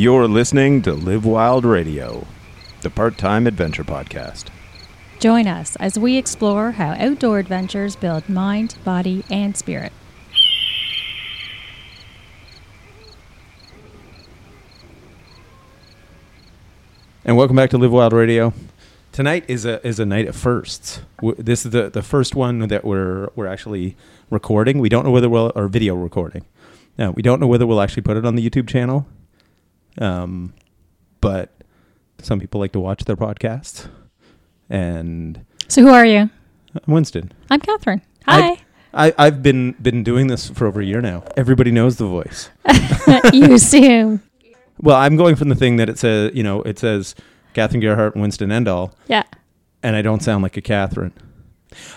You're listening to Live Wild Radio, the part time adventure podcast. Join us as we explore how outdoor adventures build mind, body, and spirit. And welcome back to Live Wild Radio. Tonight is a is a night of firsts. W- This is the, the first one that we're we're actually recording. We don't know whether we'll or video recording. No, we don't know whether we'll actually put it on the YouTube channel. Um, but some people like to watch their podcasts, and So, who are you? I'm Winston. I'm Catherine. Hi. I, I've been been doing this for over a year now. Everybody knows the voice. you assume. Well, I'm going from the thing that it says, you know, it says Catherine Gerhardt and Winston Endall, Yeah. and I don't sound like a Catherine.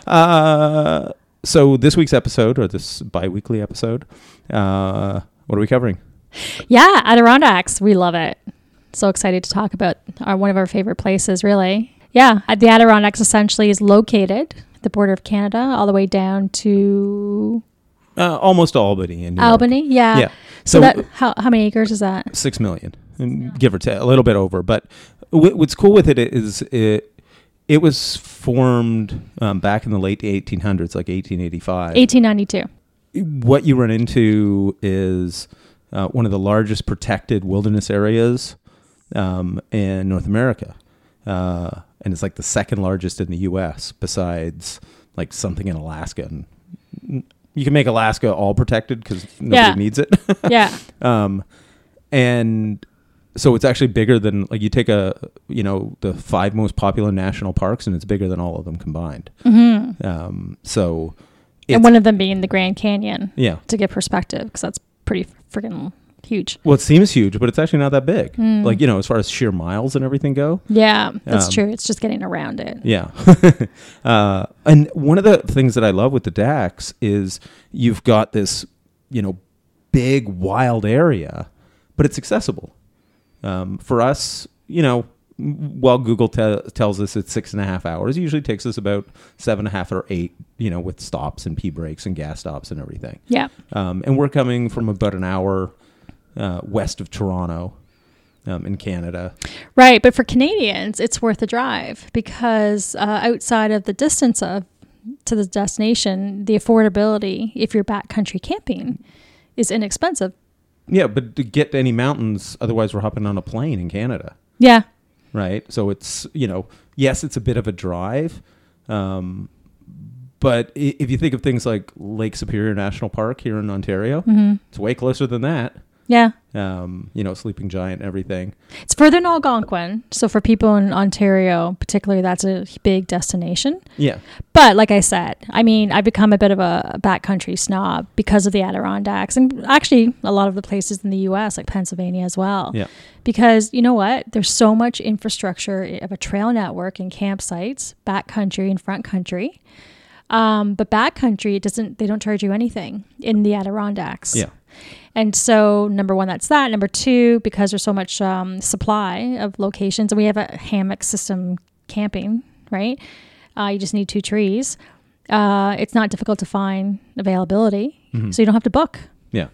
Uh, so this week's episode, or this bi-weekly episode, uh, what are we covering? Yeah, Adirondacks. We love it. So excited to talk about our, one of our favorite places, really. Yeah, uh, the Adirondacks essentially is located at the border of Canada all the way down to Uh, almost Albany in New York. Albany. Yeah. Yeah. So, So, that how, how many acres is that? six million, mm, give or take, a little bit over. But w- what's cool with it is it it was formed um, back in the late 1800s, like 1885. 1892. what you run into is uh, one of the largest protected wilderness areas um, in North America, uh, and it's like the second largest in the U.S. besides like something in Alaska. And you can make Alaska all protected because nobody Yeah. needs it. Yeah. um, and so it's actually bigger than like you take a you know the five most popular national parks and it's bigger than all of them combined. hmm Um, so And one of them being the Grand Canyon yeah. to get perspective because that's pretty freaking huge. Well, it seems huge, but it's actually not that big. Mm. Like you know, as far as sheer miles and everything go. Yeah, that's Um, true. It's just getting around it. Yeah. uh, and one of the things that I love with the Dax is you've got this, you know, big wild area, but it's accessible. Um, for us, you know, while Google te- tells us it's six and a half hours, it usually takes us about seven and a half or eight, you know, with stops and pee breaks and gas stops and everything. Yeah. Um, and we're coming from about an hour uh, west of Toronto um, in Canada. Right, but for Canadians, it's worth the drive because uh, outside of the distance of to the destination, the affordability if you're backcountry camping is inexpensive. Yeah, but to get to any mountains, otherwise we're hopping on a plane in Canada, Yeah, right? So it's you know, yes, it's a bit of a drive, um, but if you think of things like Lake Superior National Park here in Ontario, hmm it's way closer than that. Yeah. Um, you know, Sleeping Giant, everything. It's further than Algonquin, so for people in Ontario, particularly, that's a big destination. Yeah, But like I said, I mean, I've become a bit of a backcountry snob because of the Adirondacks and actually a lot of the places in the US, like Pennsylvania as well. yeah, Because you know what? There's so much infrastructure of a trail network and campsites, backcountry and front country. Um, but backcountry, it doesn't. They don't charge you anything in the Adirondacks. yeah, And so, number one, that's that. Number two, because there's so much um, supply of locations, and we have a hammock system camping, right? Uh, you just need two trees. Uh, it's not difficult to find availability, Mhm. so you don't have to book yeah.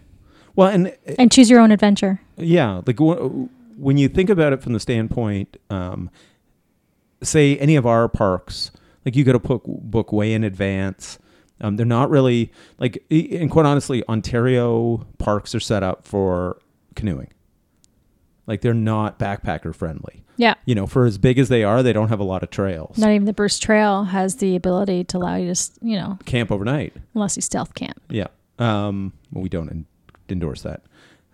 Well, and and choose your own adventure. Yeah, like wh- when you think about it from the standpoint, um, say any of our parks, like you got to book book way in advance. Um, they're not really like, and quite honestly, Ontario parks are set up for canoeing. Like they're not backpacker friendly. Yeah. You know, for as big as they are, they don't have a lot of trails. Not even the Bruce Trail has the ability to allow you to, you know, Camp overnight. unless you stealth camp. Yeah. Um, well, we don't en- endorse that.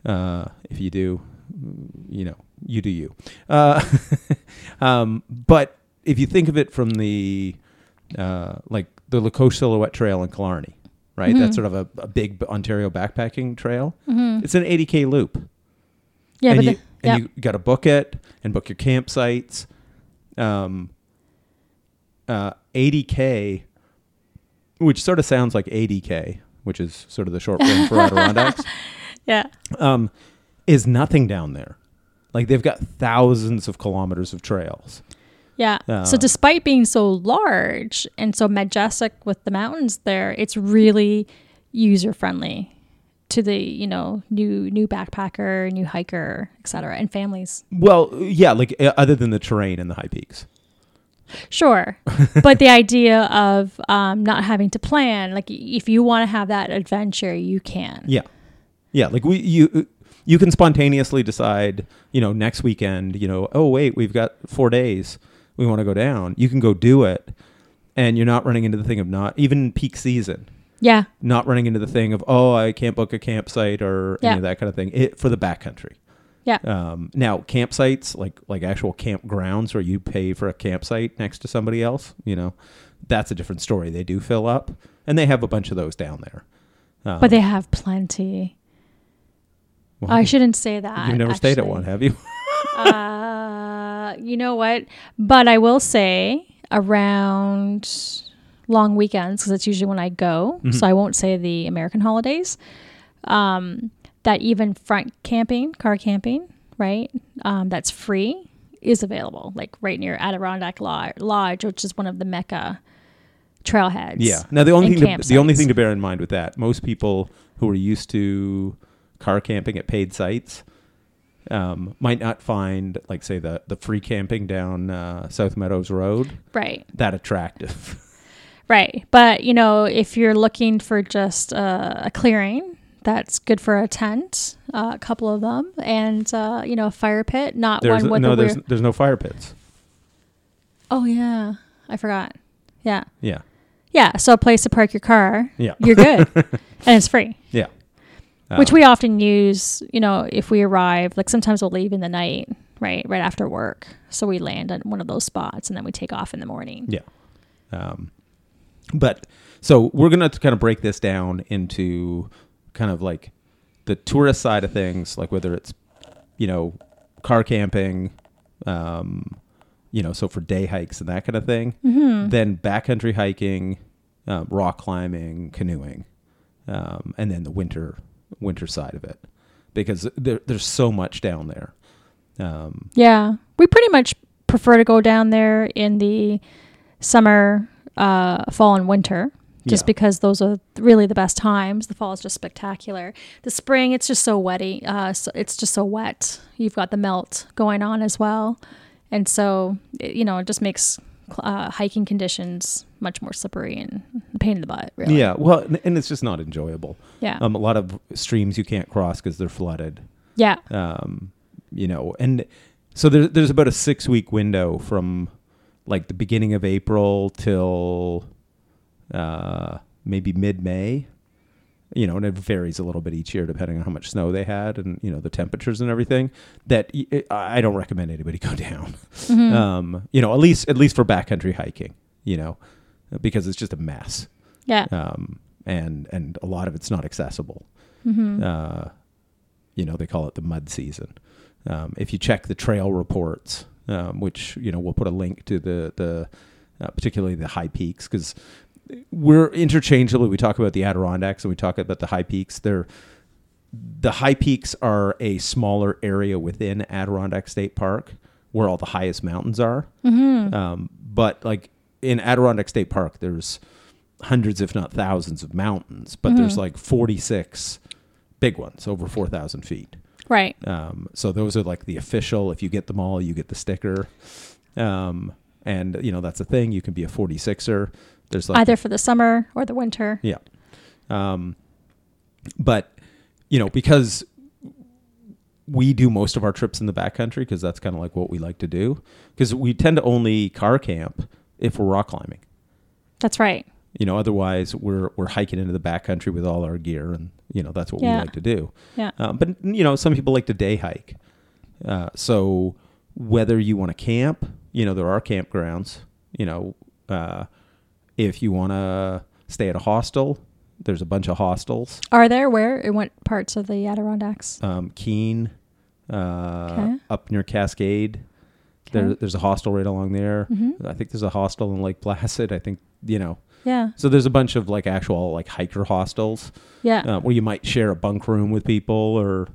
Uh, if you do, you know, you do you. Uh, um, but if you think of it from the uh, like the La Cloche Silhouette Trail in Killarney, right? Mhm. That's sort of a, a big Ontario backpacking trail. Mm-hmm. It's an 80k loop. Yeah, and but you, the, and yeah. you got to book it and book your campsites. Um, uh, ADK, which sort of sounds like 80k, which is sort of the short form for Adirondacks, yeah. um, is nothing down there. Like they've got thousands of kilometers of trails. Yeah. Uh, so despite being so large and so majestic with the mountains there, it's really user friendly to the you know new new backpacker, new hiker, etc., and families. Well, yeah, like uh, other than the terrain and the high peaks. Sure, but the idea of um, not having to plan, like if you want to have that adventure, you can. Yeah, yeah. Like we you you can spontaneously decide. You know, next weekend. You know, oh wait, we've got four days. We want to go down. You can go do it, and you're not running into the thing of not even peak season. Yeah, Not running into the thing of oh I can't book a campsite or Yeah. any of that kind of thing. It for the backcountry. yeah, Um, now campsites like like actual campgrounds where you pay for a campsite next to somebody else, you know, that's a different story. They do fill up, and they have a bunch of those down there. Um, but they have plenty. well, I shouldn't say that. You've never stayed at one, have you? uh, you know what? But I will say around long weekends, because that's usually when I go. Mhm. So I won't say the American holidays. Um, that even front camping, car camping, right? Um, that's free is available, like right near Adirondack Lodge, which is one of the Mecca trailheads. yeah. Now the only thing to, the only thing to bear in mind with that, most people who are used to car camping at paid sites um, might not find like say the the free camping down uh, South Meadows Road Right. that attractive. Right. But, you know, if you're looking for just uh, a clearing, that's good for a tent, uh, a couple of them, and, uh, you know, a fire pit, not There's one with no there's weird. there's no fire pits. Oh, yeah. I forgot. Yeah. Yeah. Yeah. So a place to park your car, Yeah. you're good. and it's free, Yeah. Which we often use, you know, if we arrive, like sometimes we'll leave in the night, right? Right after work. So we land at one of those spots and then we take off in the morning. Yeah. Um, but so we're going to kind of break this down into kind of like the tourist side of things, like whether it's, you know, car camping, um, you know, so for day hikes and that kind of thing, Mm-hmm. then backcountry hiking, um, rock climbing, canoeing, um, and then the winter winter side of it, because there, there's so much down there. Um, Yeah. We pretty much prefer to go down there in the summer, uh, fall, and winter. Just Yeah. because those are really the best times. The fall is just spectacular. The spring, it's just so wetty. Uh, so it's just so wet. You've got the melt going on as well, and so it, you know it just makes uh, hiking conditions much more slippery and a pain in the butt. Really. Yeah, well, and- it's just not enjoyable. Yeah. Um, a lot of streams you can't cross because they're flooded. yeah. Um, you know, and so there, there's about a six week window from like the beginning of April till uh, maybe mid May. You know, and it varies a little bit each year depending on how much snow they had and you know the temperatures and everything. That I don't recommend anybody go down. Mhm. Um, you know, at least at least for backcountry hiking. You know, because it's just a mess yeah. um, and and a lot of it's not accessible. hmm Uh, you know, they call it the mud season. Um, if you check the trail reports, um, which you know we'll put a link to the the uh, particularly the high peaks because we're interchangeably. We talk about the Adirondacks and we talk about the high peaks. They're the high peaks are a smaller area within Adirondack State Park where all the highest mountains are. hmm Um, but like in Adirondack State Park, there's hundreds, if not thousands, of mountains, but there's Mhm. like 46 big ones over 4,000 feet. Right. Um, so those are like the official. If you get them all, you get the sticker. Um, and you know that's a thing. You can be a 46er. There's like Either for the summer or the winter. yeah. Um, but you know, because we do most of our trips in the backcountry, because that's kind of like what we like to do. Because we tend to only car camp if we're rock climbing. That's right. You know, otherwise we're we're hiking into the backcountry with all our gear, and you know that's what we like to do. Yeah. Um, but you know, some people like to day hike. Uh, so whether you want to camp, you know, there are campgrounds. You know, uh, if you want to stay at a hostel, there's a bunch of hostels. Are there where in what parts of the Adirondacks? Um, Keene, uh, up near Cascade. There, there's a hostel right along there. hmm I think there's a hostel in Lake Placid. I think you know. Yeah. So there's a bunch of like actual like hiker hostels Yeah. uh, where you might share a bunk room with people, or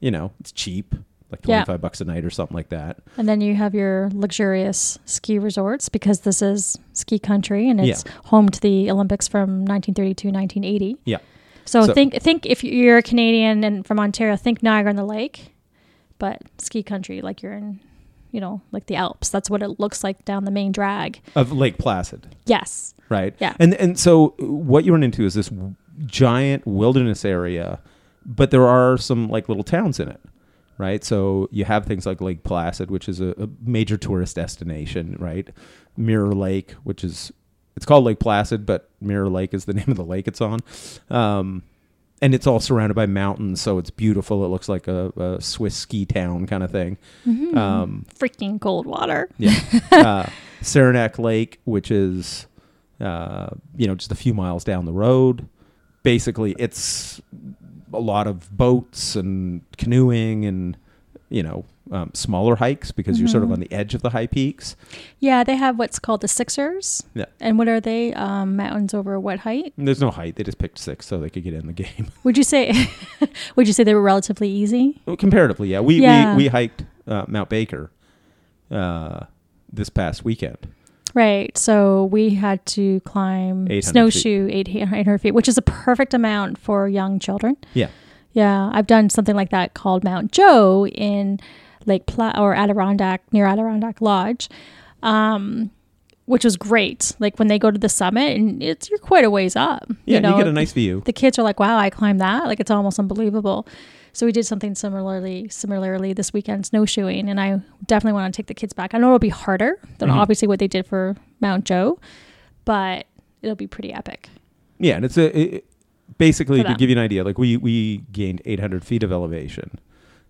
you know, it's cheap, like Yeah. twenty five bucks a night or something like that. And then you have your luxurious ski resorts because this is ski country and it's home to the Olympics from 1932, 1980. Yeah. So, So- think think if you're a Canadian and from Ontario, think Niagara on the Lake, but ski country like you're in, you know, like the Alps. That's what it looks like down the main drag. Of Lake Placid. Yes. right? Yeah. And and so what you run into is this giant wilderness area, but there are some like little towns in it, right? So you have things like Lake Placid, which is a, a major tourist destination, right? Mirror Lake, which is it's called Lake Placid, but Mirror Lake is the name of the lake it's on. Um, and it's all surrounded by mountains, so it's beautiful. It looks like a, a Swiss ski town kind of thing. Mm-hmm. Um, Freaking cold water. yeah. uh, Saranac Lake, which is, uh, you know, just a few miles down the road. Basically, it's a lot of boats and canoeing and, you know, um, smaller hikes because you're sort of Mhm. on the edge of the high peaks. Yeah, they have what's called the Sixers. Yeah. And what are they? Um, mountains over what height? There's no height. They just picked six so they could get in the game. Would you say? would you say they were relatively easy? Well, Comparatively, yeah. We, Yeah. we, we hiked uh, Mount Baker uh, this past weekend. Right. So we had to climb snowshoe eight 800 feet, which is a perfect amount for young children. Yeah. Yeah, I've done something like that called Mount Jo in Lake Pla- or Adirondack near Adirondack Lodge, um, which was great. Like when they go to the summit, and it's you're quite a ways up. Yeah, you know, you get a nice view. the kids are like, "Wow, I climbed that! Like it's almost unbelievable." So we did something similarly, similarly this weekend, snowshoeing, and I definitely want to take the kids back. I know it'll be harder than Mhm. obviously what they did for Mount Jo, but it'll be pretty epic. Yeah, and it's a it, basically to give you an idea. Like we we gained 800 feet of elevation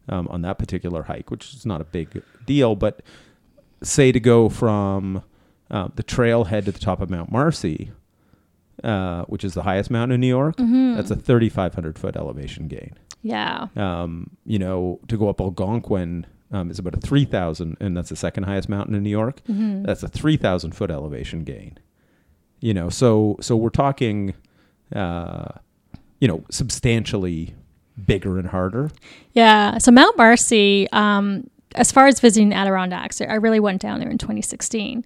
um, on that particular hike, which is not a big deal. But say to go from uh, the trailhead to the top of Mount Marcy, uh, which is the highest mountain in New York, Mm-hmm. that's a 3,500 foot elevation gain. Yeah, Um, you know, to go up Algonquin um, is about a 3,000, and that's the second highest mountain in New York. hmm That's a 3,000 foot elevation gain. You know, so so we're talking, uh, you know, substantially bigger and harder. yeah. So Mount Marcy, um, as far as visiting Adirondacks, I really went down there in 2016.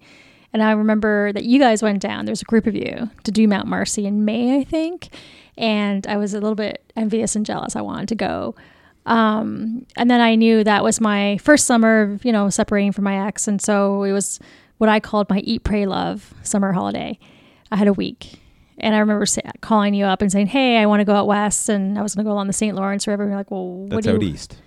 And I remember that you guys went down. There's a group of you to do Mount Marcy in May, I think. And I was a little bit envious and jealous. I wanted to go. Um, and then I knew that was my first summer, of, you know, separating from my ex. And so it was what I called my eat, pray, love summer holiday. I had a week. And I remember sa- calling you up and saying, Hey, I want to go out west. And I was going to go along the St. Lawrence River. And you're like, Well, what That's do out you, east.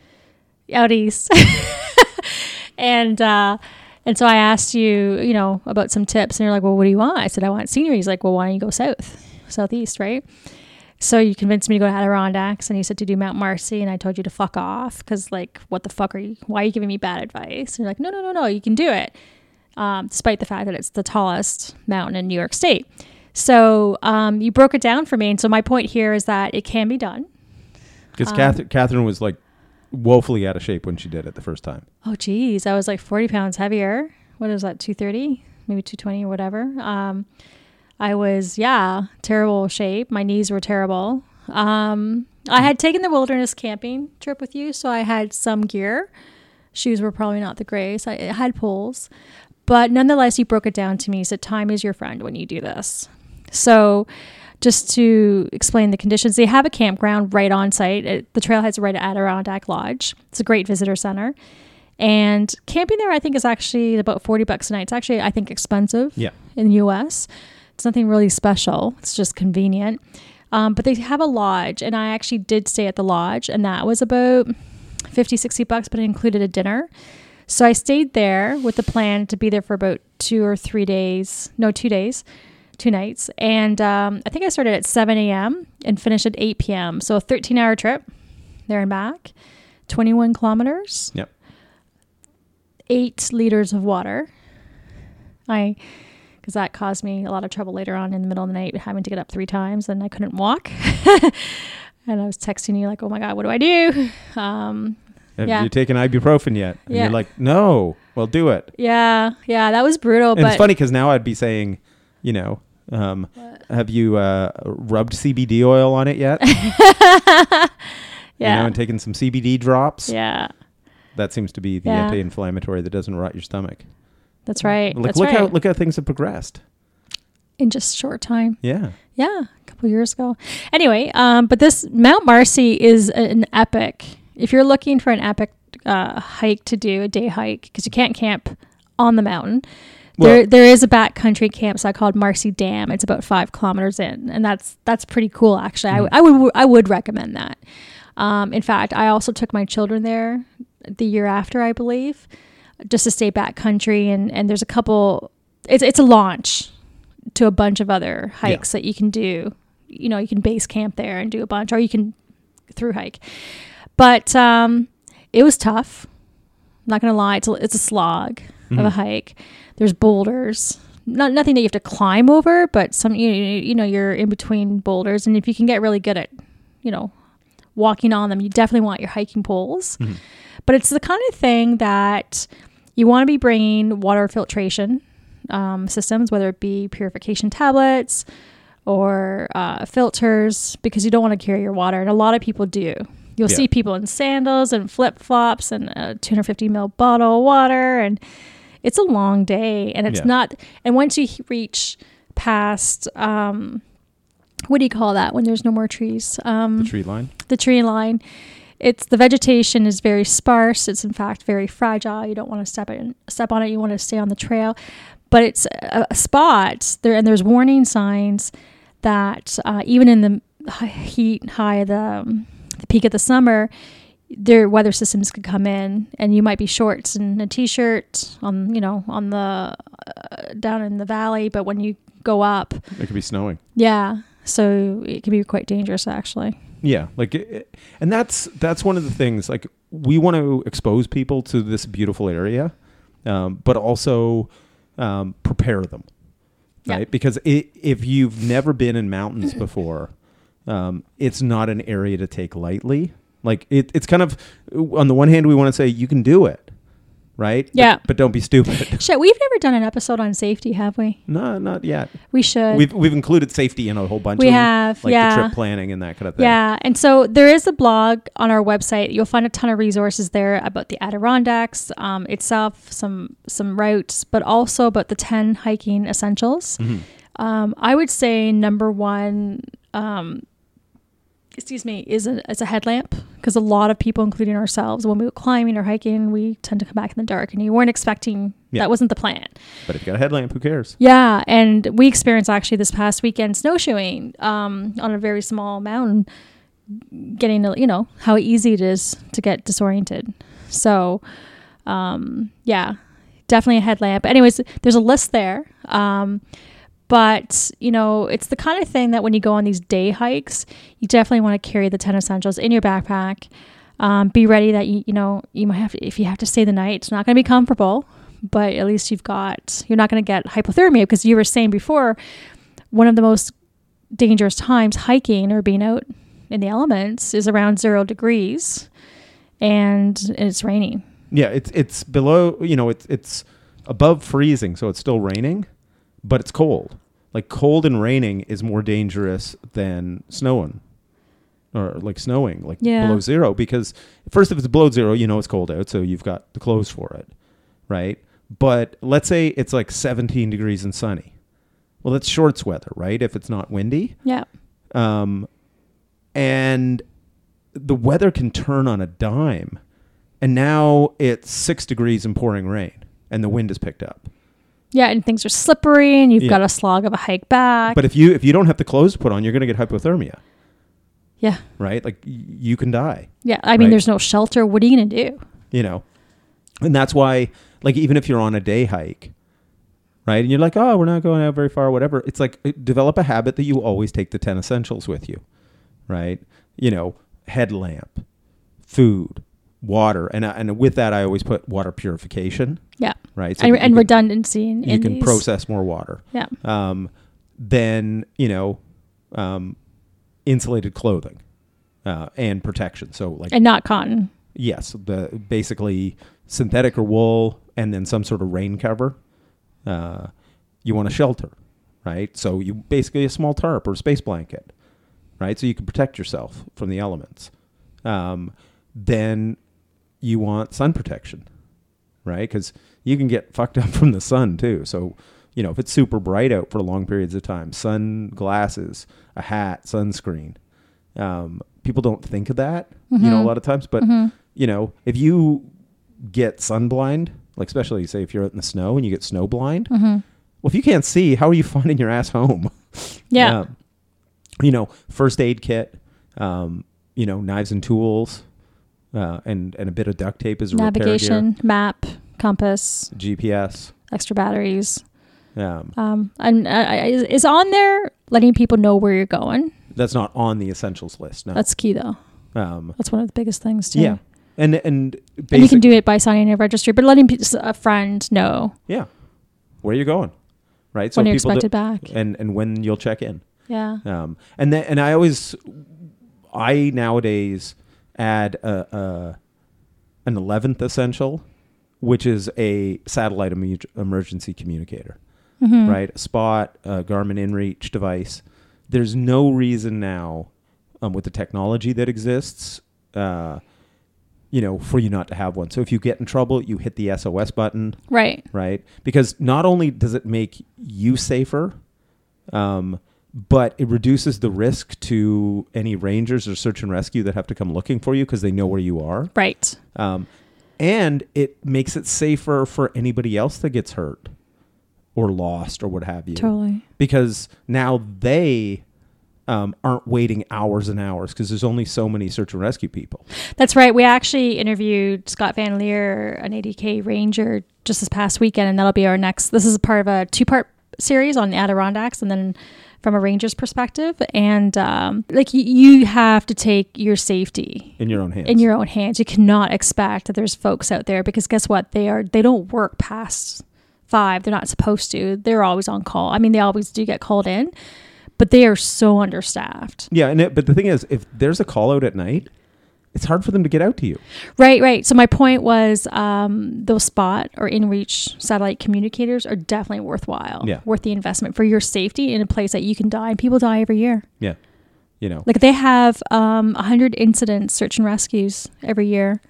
out east. and uh, and so I asked you, you know, about some tips, and you're like, "Well, what do you want?" I said, "I want scenery." He's like, "Well, why don't you go south, southeast, right?" So you convinced me to go to Adirondacks, and you said to do Mount Marcy, and I told you to fuck off because, like, what the fuck are you? Why are you giving me bad advice? And you're like, "No, no, no, no, you can do it," um, despite the fact that it's the tallest mountain in New York State. So um, you broke it down for me, and so my point here is that it can be done. Because Um, Catherine, Catherine was like woefully out of shape when she did it the first time. Oh geez, I was like 40 pounds heavier. What is that, 230? Maybe 220 or whatever. Um, I was, yeah, terrible shape. My knees were terrible. Um, I had taken the wilderness camping trip with you, so I had some gear. Shoes were probably not the greatest. I, I had poles. But nonetheless, you broke it down to me. You said time is your friend when you do this. So just to explain the conditions, they have a campground right on site. It, the trailhead's are right at Adirondack Lodge. It's a great visitor center. And camping there, I think, is actually about 40 bucks a night. It's actually, I think, expensive Yeah. in the US. It's nothing really special, it's just convenient. Um, but they have a lodge, and I actually did stay at the lodge, and that was about 50, 60 bucks, but it included a dinner. So I stayed there with the plan to be there for about two or three days. No, two days, two nights. And um, I think I started at 7 a.m. and finished at 8 p.m. So a 13 hour trip there and back, 21 kilometers. Yep. Eight liters of water. I, because that caused me a lot of trouble later on in the middle of the night, having to get up three times and I couldn't walk. and I was texting you like, "Oh my god, what do I do?" Um, Have Yeah. you taken ibuprofen yet? And Yeah. you're like, no. Well, do it. yeah, yeah, that was brutal. And but it's funny because now I'd be saying, you know, um, have you uh, rubbed CBD oil on it yet? You know, yeah, and taken some CBD drops. yeah, That seems to be the Yeah. anti-inflammatory that doesn't rot your stomach. That's right. Like, that's look right. how look how things have progressed. in just short time. Yeah. Yeah, a couple years ago. Anyway, um, but this Mount Marcy is an epic. If you're looking for an epic uh, hike to do, a day hike, because you can't camp on the mountain. there, there is a backcountry campsite called Marcy Dam. It's about five kilometers in, and that's that's pretty cool. Actually, I w I I, would I would recommend that. Um, in fact, I also took my children there the year after, I believe, just to stay backcountry, and and there's a couple. It's it's a launch to a bunch of other hikes that you can do. You know, you can base camp there and do a bunch, or you can through hike. But um, it was tough. I'm not gonna lie, it's a, it's a slog of a hike. There's boulders, not nothing that you have to climb over, but some you you know you're in between boulders, and if you can get really good at you know walking on them, you definitely want your hiking poles. But it's the kind of thing that you want to be bringing water filtration um, systems, whether it be purification tablets or uh, filters, because you don't want to carry your water. And a lot of people do. You'll Yeah. see people in sandals and flip flops and a 250 ml bottle of water. And it's a long day. And it's Yeah. not, and once you reach past, um, what do you call that when there's no more trees? Um, The tree line. the tree line. It's the vegetation is very sparse. It's in fact very fragile. You don't want to step in, step on it. You want to stay on the trail, but it's a, a spot there, and there's warning signs that uh, even in the heat high of the um, the peak of the summer, their weather systems could come in, and you might be shorts and a t-shirt on you know on the uh, down in the valley, but when you go up, It could be snowing. yeah, so it can be quite dangerous actually. Yeah, like, it, and that's that's one of the things. Like, we want to expose people to this beautiful area, um, but also um, prepare them, Yeah. right? Because i if you've never been in mountains before, um, it's not an area to take lightly. Like, it, it's kind of on the one hand, we want to say you can do it, right? Yeah. but, don't be stupid. Shit, we've never done an episode on safety, have we? no, not yet. We should. We've we've included safety in a whole bunch. We of have, like yeah. the trip planning and that kind of thing. yeah, and so there is a blog on our website. You'll find a ton of resources there about the Adirondacks um, itself, some some routes, but also about the ten hiking essentials. Mhm. Um, I would say number one, um, excuse me, is a is a headlamp because a lot of people, including ourselves, when we go climbing or hiking, we tend to come back in the dark, and you weren't expecting. Yeah. That wasn't the plan. But if you got a headlamp, who cares? Yeah, and we experienced actually this past weekend snowshoeing um, on a very small mountain, getting to, you know how easy it is to get disoriented. So, um, yeah, definitely a headlamp. Anyways, there's a list there. Um, but you know, it's the kind of thing that when you go on these day hikes, you definitely want to carry the ten essentials in your backpack. Um, be ready that you you know you might have to, if you have to stay the night. It's not going to be comfortable, but at least you've got you're not going to get hypothermia because you were saying before one of the most dangerous times hiking or being out in the elements is around zero degrees, and it's raining. Yeah, it's it's below. You know, it's it's above freezing, so it's still raining, but it's cold. Like cold and raining is more dangerous than snowing, or like snowing, like Yeah. below zero. Because first, if it's below zero, you know it's cold out, so you've got the clothes for it, right? But let's say it's like 17 degrees and sunny. Well, that's shorts weather, right? If it's not windy, Yeah, um, and the weather can turn on a dime. And now it's six degrees and pouring rain, and the wind has picked up. Yeah, and things are slippery, and you've Yeah. got a slog of a hike back. But if you if you don't have the clothes put on, you're going to get hypothermia, yeah, right? Like y- you can die, yeah. I mean, Right. there's no shelter. What are you gonna do? you know. And that's why, like, even if you're on a day hike, right, and you're like, oh, we're not going out very far, whatever. It's like uh, develop a habit that you always take the ten essentials with you, right? You know, headlamp, food, water, and uh, and with that, I always put water purification, Yeah, right? and, and can- redundancy in, you in can these. process more water. Yeah, Um, then you know, um, insulated clothing uh, and protection. So like and not cotton. yes, the basically synthetic or wool, and then some sort of rain cover. Uh, you want a shelter, right? So you basically a small tarp or space blanket, right? So you can protect yourself from the elements. Um, then you want sun protection, right? Because you can get fucked up from the sun too. So you know, if it's super bright out for long periods of time, sunglasses, a hat, sunscreen. Um, people don't think of that, you know, a lot of times. But you know, if you get sunblind, like especially say if you're out in the snow and you get snow blind, well, if you can't see, how are you finding your ass home? Yeah. Um, you know, first aid kit, um, you know, knives and tools, uh, and and a bit of duct tape repair Navigation, map, compass, GPS. extra batteries. Yeah. Um, and uh, is, is on there letting people know where you're going. that's not on the essentials list. No. That's key though. um, That's one of the biggest things too. yeah, and and basic, And you can do it by signing a registry, but letting a friend know yeah, where you're going, right? So when you're people do- expected back. and and when you'll check in. Yeah. Um, and then and I always, I nowadays add a, a an eleventh essential, which is a satellite emer- emergency communicator, Mm-hmm. right? A Spot, a Garmin InReach device. There's no reason now, um, with the technology that exists, uh, you know, for you not to have one. So if you get in trouble, you hit the SOS button Right. right? Because not only does it make you safer, um, but it reduces the risk to any rangers or search and rescue that have to come looking for you because they know where you are. Right. Um, and it makes it safer for anybody else that gets hurt or lost or what have you. Totally. Because now they um, aren't waiting hours and hours because there's only so many search and rescue people. That's right. We actually interviewed Scott Van Laer, an ADK ranger, just this past weekend, and that'll be our next. This is a part of a two part series on the Adirondacks, and then from a ranger's perspective. And um, like you have to take your safety In your own hands. in your own hands. You cannot expect that there's folks out there because guess what? They are they don't work past five. They're not supposed to. They're always on call. I mean, they always do get called in, but they are so understaffed. yeah, and it, but the thing is, if there's a call out at night, it's hard for them to get out to you. Right, right. So my point was, um, those spot or in-reach satellite communicators are definitely worthwhile. Yeah. worth the investment for your safety in a place that you can die. And people die every year. Yeah, you know. Like they have um, hundred incidents, search and rescues every year.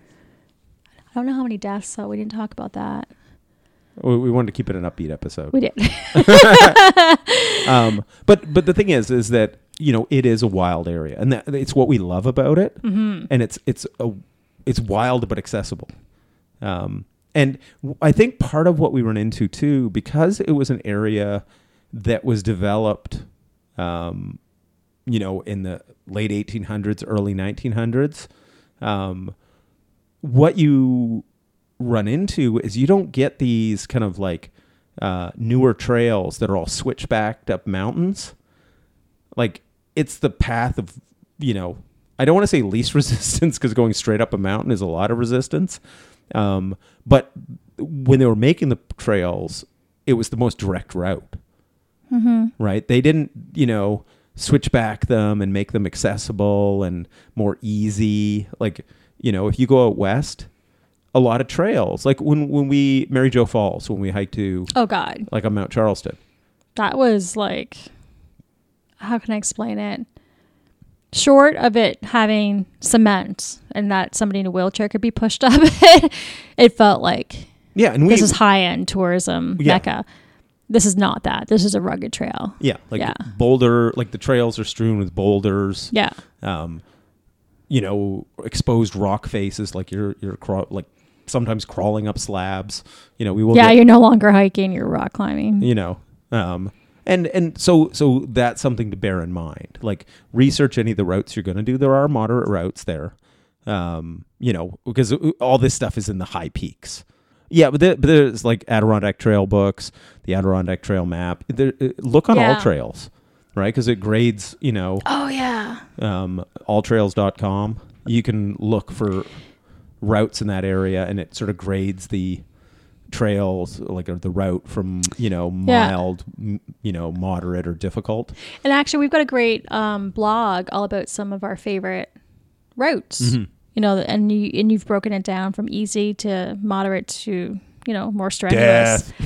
I don't know how many deaths, so we didn't talk about that. We, we wanted to keep it an upbeat episode. We did. um, but but the thing is, is that you know it is a wild area, and that, it's what we love about it, Mm-hmm. and it's it's a it's wild but accessible. Um, and w- I think part of what we run into too, because it was an area that was developed, um, you know, in the late 1800s, early 1900s. Um, what you run into is you don't get these kind of like uh, newer trails that are all switchbacked up mountains. Like it's the path of, you know, I don't want to say least resistance because going straight up a mountain is a lot of resistance. Um, but when they were making the trails, it was the most direct route, mm-hmm. right? They didn't, you know, switch back them and make them accessible and more easy. Like, you know, if you go out west, a lot of trails. Like when when we Mary Jo Falls, when we hiked to Oh God, like on Mount Charleston. that was like, how can I explain it? Short of it having cement and that somebody in a wheelchair could be pushed up, it it felt like Yeah, and we this is high end tourism Yeah. mecca. This is not that. This is a rugged trail. yeah, like Yeah. boulder, like the trails are strewn with boulders. Yeah. Um, you know, exposed rock faces, like you're you're craw- like sometimes crawling up slabs. You know, we will. yeah, get- you're no longer hiking, you're rock climbing. you know um and and so so that's something to bear in mind like research any of the routes you're going to do there are moderate routes there um you know because all this stuff is in the high peaks yeah but, there, but there's like adirondack trail books the adirondack trail map there, uh, look on all trails right because it grades you know Oh yeah. um, alltrails.com you can look for routes in that area and it sort of grades the trails like or the route from you know Yeah. mild m- you know moderate or difficult And actually, we've got a great um, blog all about some of our favorite routes. Mhm. You know, and you and you've broken it down from easy to moderate to you know more strenuous.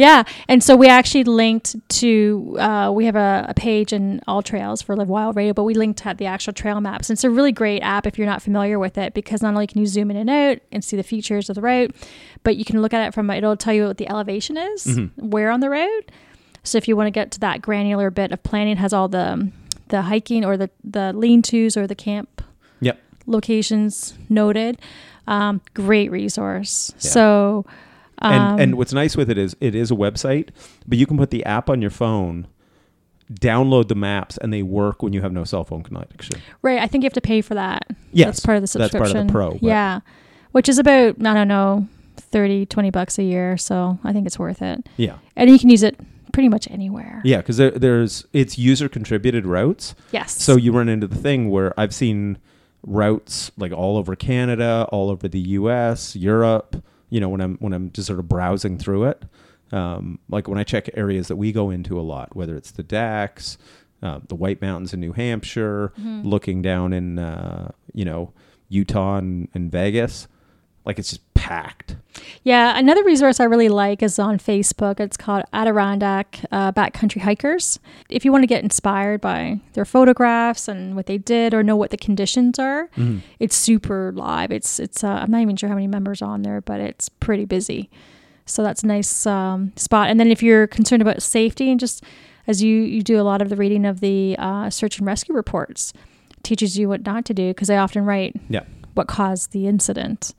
Yeah, and so we actually linked to uh, we have a, a page in All Trails for Live Wild Radio, but we linked to the actual trail maps. And it's a really great app if you're not familiar with it because not only can you zoom in and out and see the features of the route, but you can look at it from it'll tell you what the elevation is, Mm-hmm. where on the road. So if you want to get to that granular bit of planning, it has all the the hiking or the the lean tos or the camp Yep. locations noted. Um, great resource. Yeah. So. Um, and and what's nice with it is it is a website, but you can put the app on your phone, download the maps, and they work when you have no cell phone connection. Right. I think you have to pay for that. Yes, That's part of the subscription. that's part of the pro, Yeah. Which is about, I don't know, 30, 20 bucks a year. So I think it's worth it. Yeah, And you can use it pretty much anywhere. yeah, because there, there's it's user contributed routes, Yes. so you run into the thing where I've seen routes like all over Canada, all over the U.S., Europe. You know, when I'm when I'm just sort of browsing through it, um, like when I check areas that we go into a lot, whether it's the Dax, uh, the White Mountains in New Hampshire, Mm-hmm. looking down in uh, you know Utah and, and Vegas, like it's just packed. Yeah, another resource I really like is on Facebook. It's called Adirondack uh, Backcountry Hikers. If you want to get inspired by their photographs and what they did, or know what the conditions are, it's super live. It's it's. Uh, I'm not even sure how many members on there, but it's pretty busy. So that's a nice um, spot. And then if you're concerned about safety and just as you you do a lot of the reading of the uh, search and rescue reports, teaches you what not to do because they often write Yeah. what caused the incident.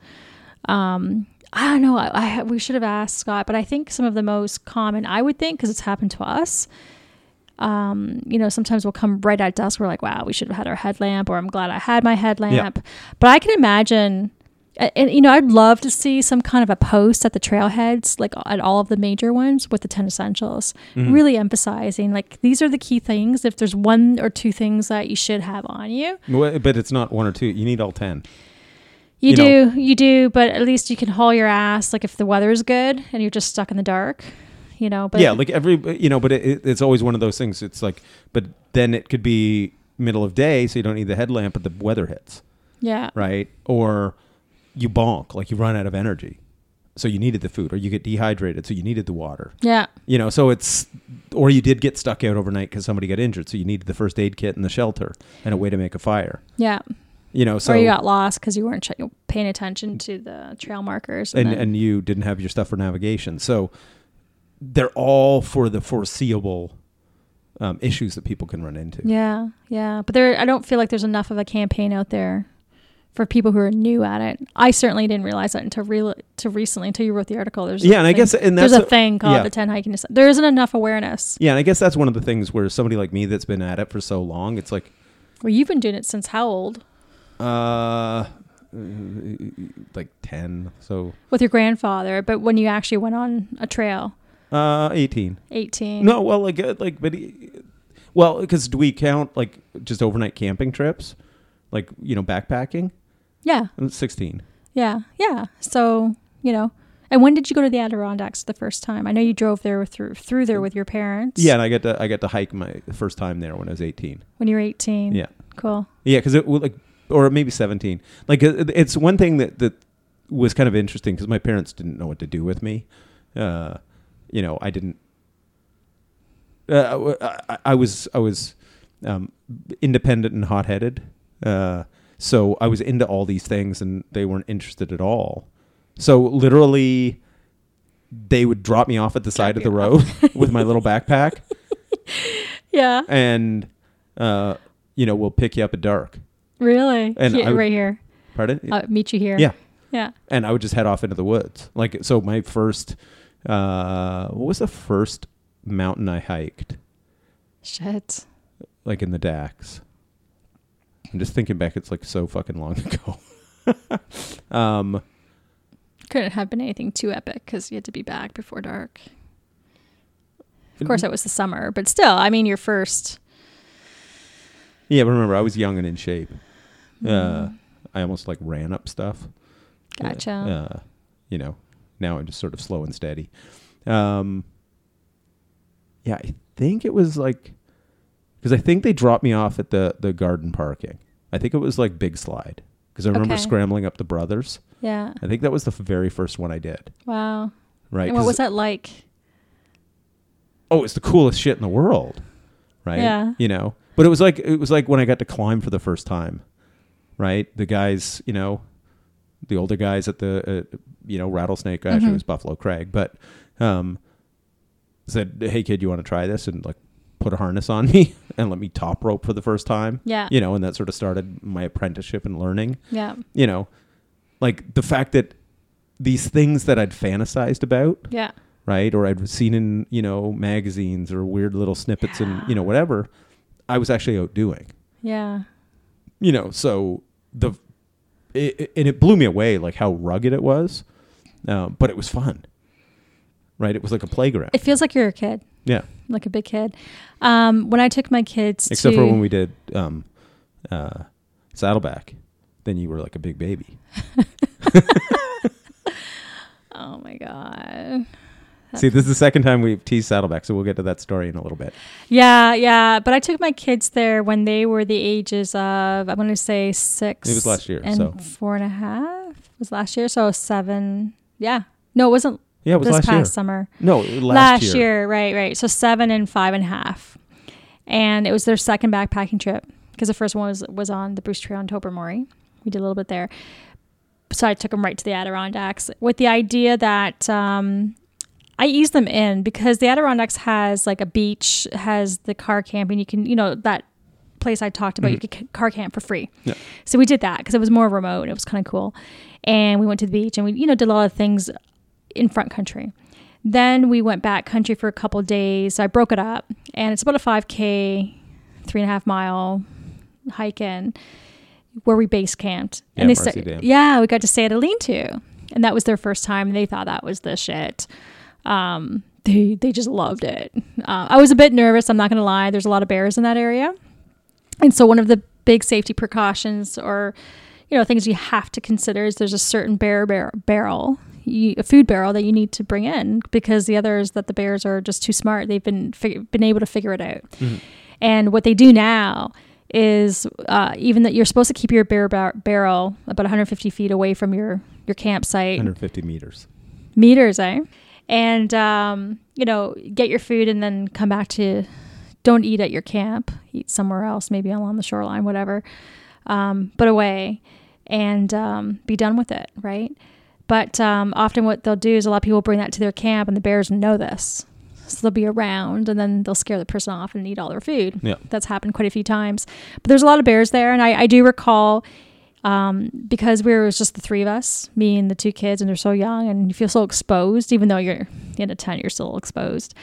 Um, I don't know. I, I we should have asked Scott, but I think some of the most common, I would think, because it's happened to us. Um, you know, sometimes we'll come right at dusk. We're like, "Wow, we should have had our headlamp," or "I'm glad I had my headlamp." But I can imagine, and you know, I'd love to see some kind of a post at the trailheads, like at all of the major ones, with the ten essentials, Mm-hmm. really emphasizing like these are the key things. If there's one or two things that you should have on you, Well, But it's not one or two. You need all ten. You, You do, know- you do, but at least you can haul your ass. Like if the weather's good and you're just stuck in the dark, you know. But yeah, like every you know, but it, it, it's always one of those things. It's like, but then it could be middle of day, so you don't need the headlamp, but the weather hits, yeah, right? Or you bonk, like you run out of energy, so you needed the food, or you get dehydrated, so you needed the water. yeah, You know, so it's, or you did get stuck out overnight because somebody got injured, so you needed the first aid kit and the shelter and a way to make a fire. yeah. You know, so or you got lost because you weren't ch- paying attention to the trail markers. and then- and you didn't have your stuff for navigation. So they're all for the foreseeable um, issues that people can run into. yeah, yeah. But there, I don't feel like there's enough of a campaign out there for people who are new at it. I certainly didn't realize that until to recently until you wrote the article. There's Yeah, and I thing- guess and there's that's a thing called yeah. the ten hiking. There isn't enough awareness. Yeah, and I guess that's one of the things where somebody like me that's been at it for so long, it's like, Well, you've been doing it since how old? Uh, like ten, so With your grandfather, but when you actually went on a trail, uh, eighteen. 18. No, well, like, uh, like, but, he- well, because do we count like just overnight camping trips, like you know, backpacking? Yeah, I'm Sixteen. yeah, yeah. So you know, and when did you go to the Adirondacks the first time? I know you drove there through through there with your parents. Yeah, and I got to I got to hike my first time there when I was eighteen. when you were 18. Yeah. cool. Yeah, because it was like, or maybe seventeen. Like it, it's one thing that that was kind of interesting because my parents didn't know what to do with me. Uh, you know, I didn't. Uh, I, I was I was um, independent and hot headed, uh, so I was into all these things, and they weren't interested at all. So literally, they would drop me off at the side of the road with my little backpack, Yeah, and uh, you know, we'll pick you up at dark. Really. And I would- right here. Pardon? I'll meet you here. Yeah. yeah. and I would just head off into the woods. Like so, my first, uh, what was the first mountain I hiked? Shit. Like in the Dax. I'm just thinking back; it's like so fucking long ago. um, Couldn't have been anything too epic because you had to be back before dark. Of course, it was the summer, but still, I mean, your first. yeah, but remember, I was young and in shape. Uh. I almost like ran up stuff. Gotcha. Uh, you know, now I'm just sort of slow and steady. Um, yeah, I think it was like because I think they dropped me off at the the garden parking. I think it was like Big Slide because I remember Okay. scrambling up the brothers. Yeah. I think that was the very first one I did. Wow. right? And what was that like? oh, it's the coolest shit in the world, right? Yeah. You know, but it was like it was like when I got to climb for the first time, right? The guys, you know, the older guys at the, uh, you know, rattlesnake. Actually, Mhm. it was Buffalo Crag, but um, said, "Hey, kid, you want to try this?" And like put a harness on me and let me top rope for the first time. Yeah. You know, and that sort of started my apprenticeship and learning. Yeah. You know, like the fact that these things that I'd fantasized about Yeah. right? Or I'd seen in you know magazines or weird little snippets and you know whatever. I was actually out doing, Yeah. you know. So the it, it- and it blew me away like how rugged it was, um, but it was fun, right? It was like a playground. It feels like you're a kid, yeah, like a big kid. Um, when I took my kids except to for when we did um, uh, Saddleback, then you were like a big baby. Oh my god. See, this is the second time we've teased Saddleback, so we'll get to that story in a little bit. Yeah, yeah. But I took my kids there when they were the ages of I'm gonna say six. It was last year, and so. four and a half was last year. So seven. Yeah. No, it wasn't Yeah, it was this last past year. summer. No, last, year. right, right. So seven and five and a half, and it was their second backpacking trip because the first one was was on the Bruce Trail in Tobermory. We did a little bit there, so I took them right to the Adirondacks with the idea that um, I eased them in because the Adirondacks has like a beach, has the car camping. You can, you know, that place I talked about, you mm-hmm. could car camp for free. Yeah. So we did that because it was more remote. It was kind of cool, and we went to the beach and we, you know, did a lot of things in front country. Then we went back country for a couple days. So I broke it up, and it's about a 5K, three and a half mile hike in where we base camped. Yeah, and they said, yeah, we got to stay at a lean to. And that was their first time, and they thought that was the shit. Um, they, they just loved it. Uh, I was a bit nervous, I'm not going to lie. There's a lot of bears in that area. And so one of the big safety precautions or you know things you have to consider is there's a certain bear, bear barrel you, a food barrel that you need to bring in because the others that the bears are just too smart they've been fig- been able to figure it out and what they do now is uh, even that you're supposed to keep your bear bar- barrel about 150 feet away from your your campsite 150 meters. meters, eh? And um, you know, get your food and then come back to. Don't eat at your camp. Eat somewhere else, maybe along the shoreline, whatever. Um, but away, and um, be done with it, right? But um, often, what they'll do is a lot of people bring that to their camp, and the bears know this, so they'll be around, and then they'll scare the person off and eat all their food. Yeah. That's happened quite a few times. But there's a lot of bears there, and I, I do recall um, because we were just the three of us, me and the two kids, and they're so young, and you feel so exposed, even though you're in a tent, you're still exposed.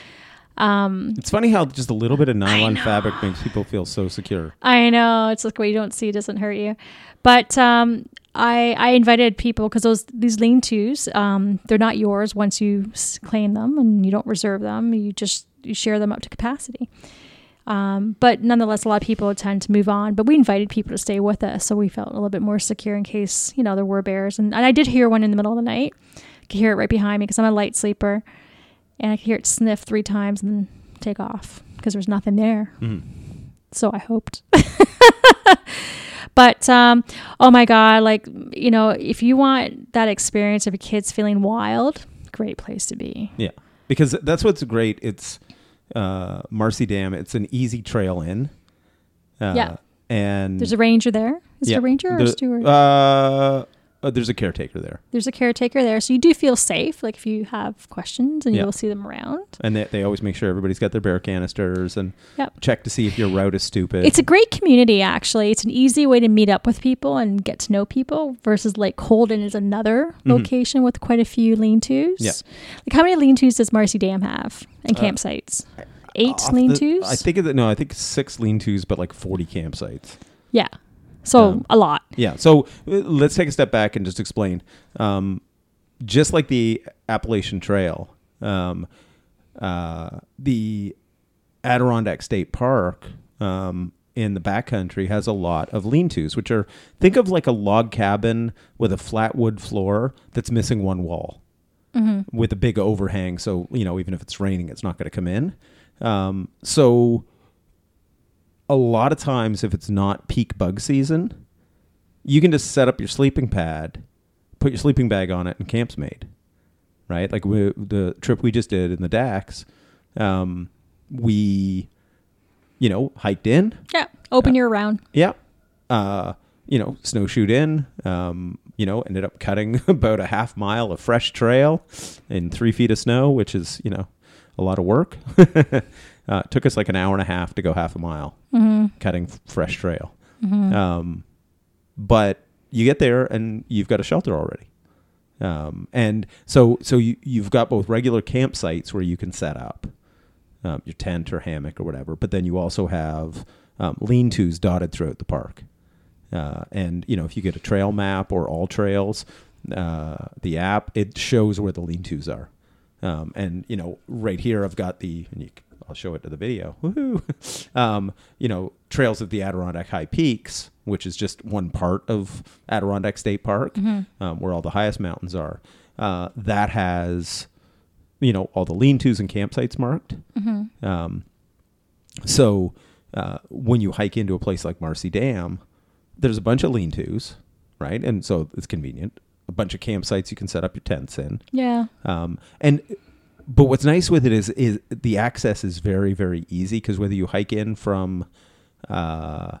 Um, It's funny how just a little bit of nylon fabric makes people feel so secure. I know it's like what you don't see doesn't hurt you, but um, I I invited people because those these lean-tos um, they're not yours once you claim them and you don't reserve them. You just you share them up to capacity. Um, but nonetheless, a lot of people tend to move on. But we invited people to stay with us, so we felt a little bit more secure in case you know there were bears. And, and I did hear one in the middle of the night. I could hear it right behind me because I'm a light sleeper, and I could hear it sniff three times and then take off because there was nothing there. Mhm. So I hoped. but um, oh my god, like you know, if you want that experience of your kids feeling wild, great place to be. Yeah, because that's what's great. It's uh, Marcy Dam. It's an easy trail in. Uh, Yeah. and There's a ranger there. Is yeah, it a ranger or a the- steward? Uh, uh, there's a caretaker there, There's a caretaker there, so you do feel safe. Like if you have questions, and Yeah. you'll see them around. and they, they always make sure everybody's got their bear canisters and Yep. check to see if your route is stupid. It's a great community, actually. It's an easy way to meet up with people and get to know people. Versus like Colden is another Mhm. location with quite a few lean-tos. Yeah. Like how many lean-tos does Marcy Dam have and Uh, campsites? Eight lean-tos. I think it, no, I think six lean-tos, but like 40 campsites. Yeah. So Um, a lot. Yeah. So uh, let's take a step back and just explain. Um, just like the Appalachian Trail, um, uh, the Adirondack State Park um, in the backcountry has a lot of lean-tos, which are think of like a log cabin with a flat wood floor that's missing one wall with a big overhang. So you know, even if it's raining, it's not going to come in. Um, so a lot of times if it's not peak bug season, you can just set up your sleeping pad, put your sleeping bag on it, and camp's made. right? Like we, the trip we just did in the Dax, um, we, you know, hiked in. Yeah. Open year round. Yeah. Uh, you know, snowshoed in. Um, you know, ended up cutting about a half mile of fresh trail in three feet of snow, which is you know a lot of work. uh, it took us like an hour and a half to go half a mile cutting f- fresh trail. Um, but you get there and you've got a shelter already. Um, and so so you, you've got both regular campsites where you can set up um, your tent or hammock or whatever, but then you also have um, lean-tos dotted throughout the park. Uh, and you know if you get a trail map or all trails, uh, the app it shows where the lean-tos are. Um, and you know right here I've got the and you, I'll show it to the video. Woohoo! um, you know trails of the Adirondack High Peaks, which is just one part of Adirondack State Park, um, where all the highest mountains are. Uh, that has you know all the lean-tos and campsites marked. Um, so uh, when you hike into a place like Marcy Dam, there's a bunch of lean-tos, right? And so it's convenient. A bunch of campsites you can set up your tents in. Yeah. Um, and but what's nice with it is is the access is very very easy because whether you hike in from uh,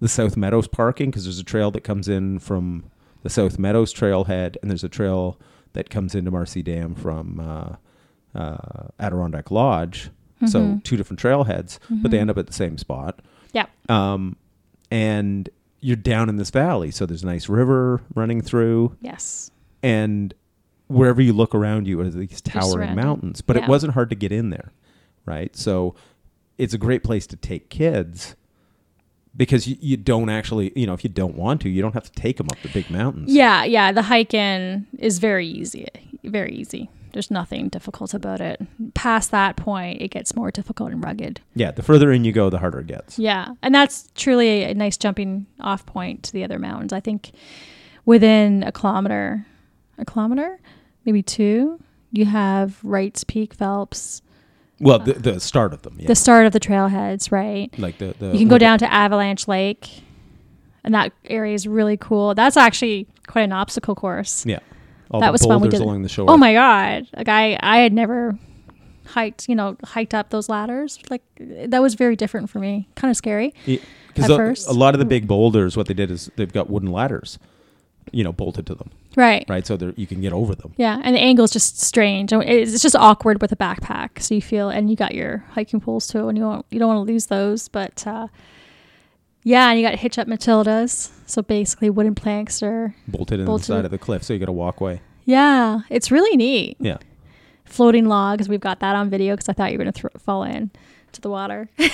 the South Meadows parking because there's a trail that comes in from the South Meadows trailhead and there's a trail that comes into Marcy Dam from uh, uh, Adirondack Lodge. So two different trailheads, but they end up at the same spot Yeah. um, and you're down in this valley, so there's a nice river running through, Yes. and wherever you look around you are these towering mountains. But Yeah. it wasn't hard to get in there, right? So it's a great place to take kids because you, you don't actually, you know, if you don't want to, you don't have to take them up the big mountains. Yeah. Yeah. The hike in is very easy. Very easy. There's nothing difficult about it. Past that point, it gets more difficult and rugged. Yeah, the further in you go, the harder it gets. Yeah. And that's truly a nice jumping off point to the other mountains. I think within a kilometer, a kilometer, maybe two, you have Wrights Peak, Phelps, Well, the, the start of them, yeah. the start of the trailheads, right? like the, the You can go down to Avalanche Lake, and that area is really cool. That's actually quite an obstacle course. Yeah, all that was fun. We did. along the shore. Oh my god! Like I, I had never hiked, you know, hiked up those ladders. Like that was very different for me. Kind of scary. Because at a, first. a lot of the big boulders, what they did is they've got wooden ladders, you know, bolted to them, Right. right? So you can get over them. Yeah, and the angle is just strange. And It's just awkward with a backpack. So you feel, and you got your hiking poles too, and you don't you don't want to lose those. But uh, yeah, and you got hitch up Matildas. So basically, wooden planks are Bolted in Bolted. the side of the cliff, so you got a walkway. yeah, it's really neat. Yeah, Floating logs, we've got that on video because I thought you were gonna throw, fall in to the water. yeah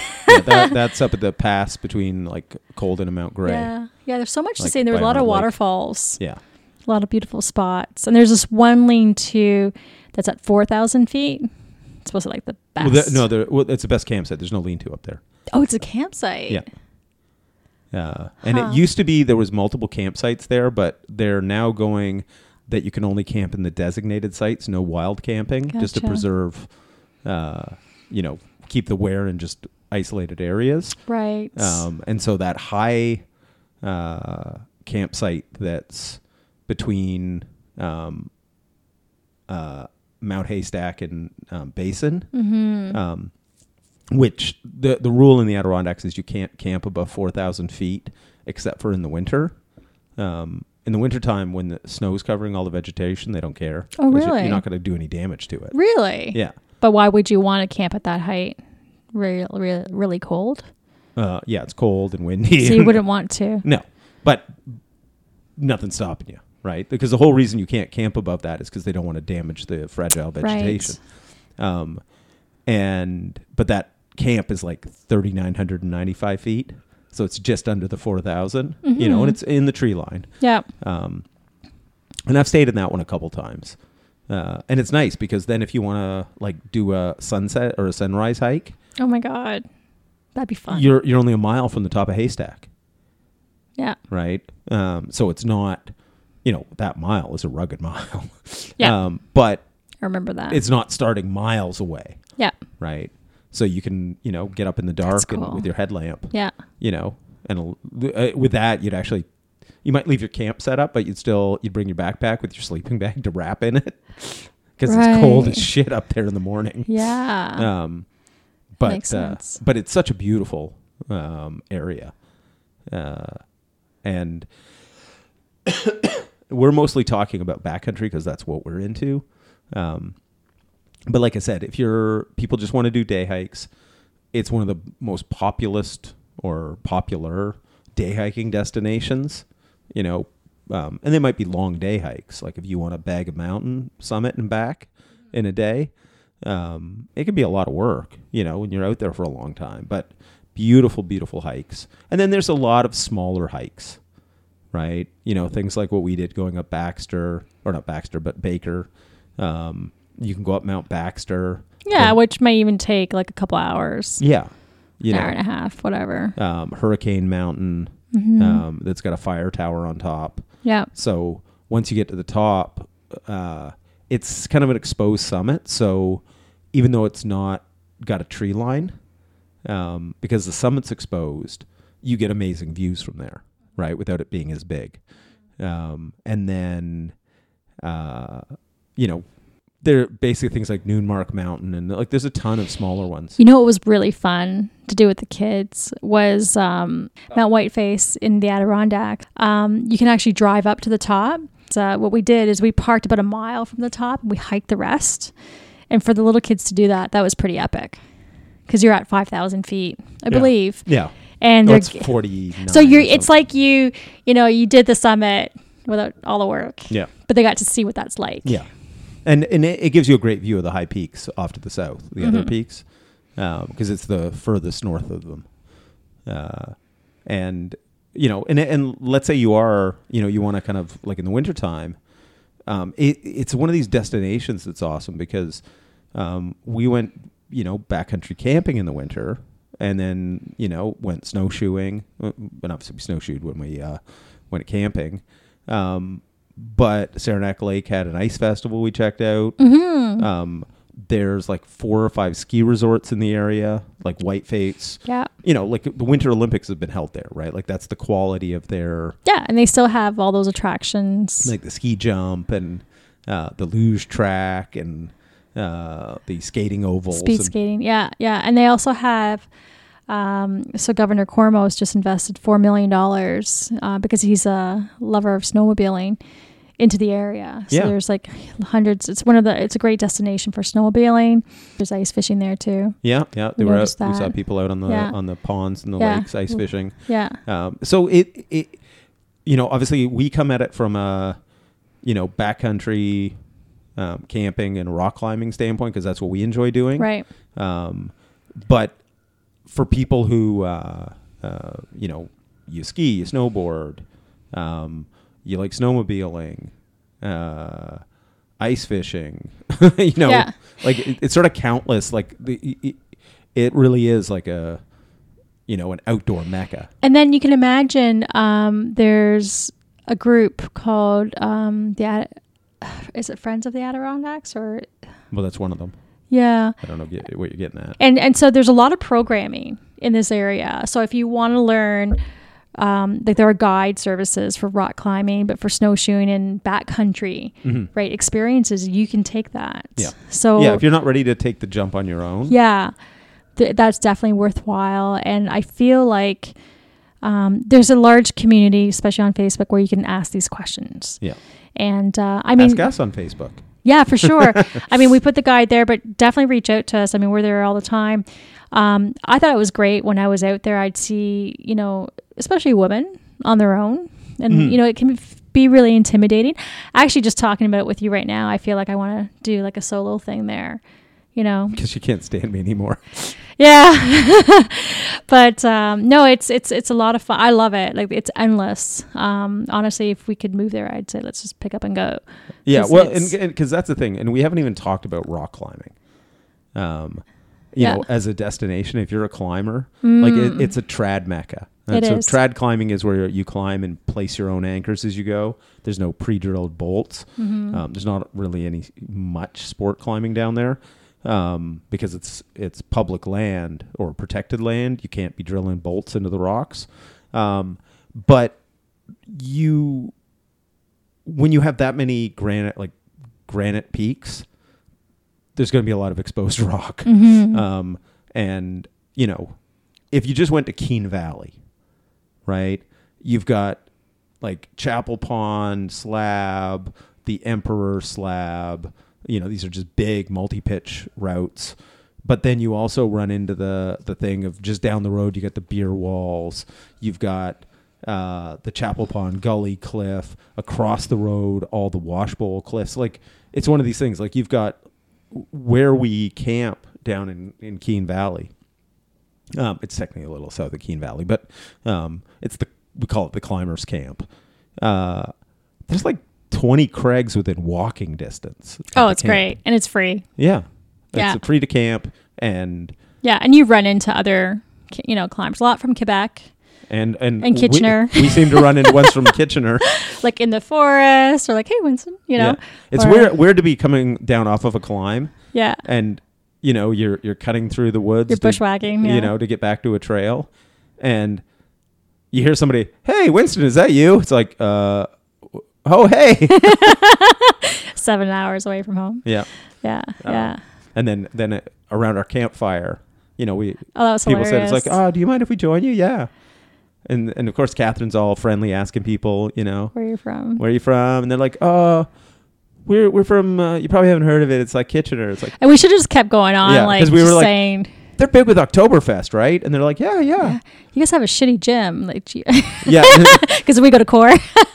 that, that's up at the pass between like Colden and Mount Gray. Yeah, yeah. There's so much to see. and There's a lot of Lake. waterfalls, Yeah. A lot of beautiful spots, and there's this one lean-to that's at four thousand feet. It's supposed to like the best. Well, the, no, the, well, it's the best campsite. There's no lean-to up there. oh, it's a campsite. Yeah. Uh, and Huh. it used to be there was multiple campsites there, but they're now going that you can only camp in the designated sites, no wild camping, just to preserve, uh, you know, keep the wear in just isolated areas. Right. Um, and so that high uh, campsite that's between um, uh, Mount Haystack and um, Basin, Mm-hmm. um, which the the rule in the Adirondacks is you can't camp above four thousand feet except for in the winter. Um, in the wintertime, when the snow is covering all the vegetation, they don't care. Oh, really? You're not going to do any damage to it. really? Yeah. But why would you want to camp at that height? Really, really, really cold. Uh, yeah, it's cold and windy. So you wouldn't want to. No, but nothing's stopping you, right? Because the whole reason you can't camp above that is because they don't want to damage the fragile vegetation. Um, and but that camp is like thirty nine hundred and ninety five feet, so it's just under the four thousand. You know, and it's in the tree line. Yeah. Um, and I've stayed in that one a couple times. Uh, and it's nice because then if you want to like do a sunset or a sunrise hike, Oh my god, that'd be fun. you're you're only a mile from the top of Haystack. yeah. right? Um, so it's not, you know, that mile is a rugged mile. Yeah. Um, but I remember that. it's not starting miles away, yeah. right? So you can, you know, get up in the dark cool. and with your headlamp, Yeah. you know, and uh, with that you'd actually you might leave your camp set up, but you'd still you'd bring your backpack with your sleeping bag to wrap in it because it's cold as shit up there in the morning. Yeah. Um, but Makes uh, sense. but it's such a beautiful um, area, uh, and we're mostly talking about backcountry because that's what we're into. Um, but like I said, if you're people just want to do day hikes, it's one of the most populous or popular day hiking destinations. You know, um, and they might be long day hikes. Like if you want to bag a mountain summit and back in a day, um, it can be a lot of work. You know, when you're out there for a long time. But beautiful, beautiful hikes. And then there's a lot of smaller hikes, right? You know, things like what we did going up Baxter, or not Baxter, but Baker. Um, you can go up Mount Baxter. yeah, Um, which may even take like a couple hours, yeah. You an know, hour and a half, whatever. um, Hurricane Mountain Mhm. um, that's got a fire tower on top. yeah. So once you get to the top, uh, it's kind of an exposed summit. So even though it's not got a tree line, um, because the summit's exposed, you get amazing views from there, right? Without it being as big. Um, and then, uh, you know, there are basically things like Noonmark Mountain, and like there's a ton of smaller ones. You know what was really fun to do with the kids was um, Mount Whiteface in the Adirondack. Um, you can actually drive up to the top. So what we did is we parked about a mile from the top and we hiked the rest. And for the little kids to do that, that was pretty epic because you're at 5,000 feet, I Yeah. believe. Yeah, And they're it's forty. so you're it's like you you know you did the summit without all the work, yeah. but they got to see what that's like. Yeah, and and it, it gives you a great view of the high peaks off to the south, the other Mhm. peaks, because it's the furthest north of them. Uh, and you know, and and let's say you are, you know, you want to kind of like in the wintertime, um, it, it's one of these destinations that's awesome because um, we went, you know, backcountry camping in the winter, and then you know went snowshoeing. But obviously we snowshoed when we uh, went camping. Um, but Saranac Lake had an ice festival we checked out. hmm Um, there's like four or five ski resorts in the area, like Whiteface. yeah. You know, like the Winter Olympics have been held there, right? Like that's the quality of their Yeah, and they still have all those attractions. like the ski jump and uh, the luge track and uh, the skating ovals. Speed skating, yeah, yeah, and they also have. Um, so Governor Cuomo's just invested four million dollars uh, because he's a lover of snowmobiling into the area. So Yeah. there's like hundreds. It's one of the. It's a great destination for snowmobiling. There's ice fishing there too. Yeah, yeah. They We were out, we saw people out on the Yeah. on the ponds and the Yeah. lakes ice fishing. Yeah, Um, so it, it, you know, obviously we come at it from a, you know, backcountry um, camping and rock climbing standpoint because that's what we enjoy doing. right. Um, but for people who, uh, uh, you know, you ski, you snowboard, um, you like snowmobiling, uh, ice fishing, you know, Yeah. like it, it's sort of countless. Like the, it, it really is like a, you know, an outdoor mecca. And then you can imagine um, there's a group called um, the Ad- is it Friends of the Adirondacks or Well, that's one of them. yeah. I don't know get- what you're getting at. and and so there's a lot of programming in this area. So if you want to learn, um, like there are guide services for rock climbing, but for snowshoeing and backcountry, Mhm. right experiences, you can take that. Yeah. So Yeah, if you're not ready to take the jump on your own. yeah, th- that's definitely worthwhile. And I feel like um, there's a large community, especially on Facebook, where you can ask these questions. Yeah. And uh, I mean, Ask us on Facebook. yeah, for sure. I mean, we put the guide there, but definitely reach out to us. I mean, we're there all the time. Um, I thought it was great when I was out there. I'd see, you know, especially women on their own, and Mhm. you know, it can be really intimidating. Actually, just talking about it with you right now, I feel like I want to do like a solo thing there. You know, Because you can't stand me anymore. yeah. but um, no, it's it's it's a lot of fun. I love it. Like it's endless. Um, honestly, if we could move there, I'd say let's just pick up and go. Yeah, well, and because that's the thing, and we haven't even talked about rock climbing. Um, you Yeah. know, as a destination, if you're a climber, like it, Mm. it's a trad mecca. And It so is. trad climbing is where you climb and place your own anchors as you go. There's no pre-drilled bolts. Mhm. Um, there's not really any much sport climbing down there um, because it's it's public land or protected land. You can't be drilling bolts into the rocks. Um, but you when you have that many granite like granite peaks, there's going to be a lot of exposed rock. Mm-hmm. Um, and you know, if you just went to Keene Valley, right? You've got like Chapel Pond slab, the Emperor slab. You know, these are just big multi-pitch routes. But then you also run into the the thing of just down the road. You got the beer walls. You've got uh, the Chapel Pond Gully Cliff across the road. All the Washbowl Cliffs. Like it's one of these things. Like you've got where we camp down in in Keene Valley. Um, it's technically a little south of Keene Valley, but um, it's the we call it the climbers camp. Uh, there's like 20 crags within walking distance. Oh, it's camp. great. And it's free. Yeah, Yeah. it's free to camp and Yeah. And you run into other, you know, climbers a lot from Quebec, and and And we- Kitchener. We, seem to run into ones from Kitchener. like in the forest or like, hey, Winston, you know? Yeah. It's Or- weird weird to be coming down off of a climb Yeah. and you know you're you're cutting through the woods. You're to- bushwhacking. Yeah. you know, to get back to a trail. And you hear somebody, "Hey, Winston, is that you?" It's like, "Uh, oh, hey." Seven hours away from home. yeah. Yeah. Uh, yeah. And then then uh, around our campfire, you know, we Oh, that was people hilarious. said it's like, "Oh, do you mind if we join you?" Yeah. And and of course Catherine's all friendly asking people, you know, Where are you from? "Where are you from?" And they're like, "Oh, we're we're from uh, you probably haven't heard of it. It's like Kitchener." It's like, And we should have just kept going on, Yeah, like we were just like- saying, "They're big with Oktoberfest, right?" And they're like, "Yeah, yeah." you guys have a shitty gym, like, Yeah. because we go to core.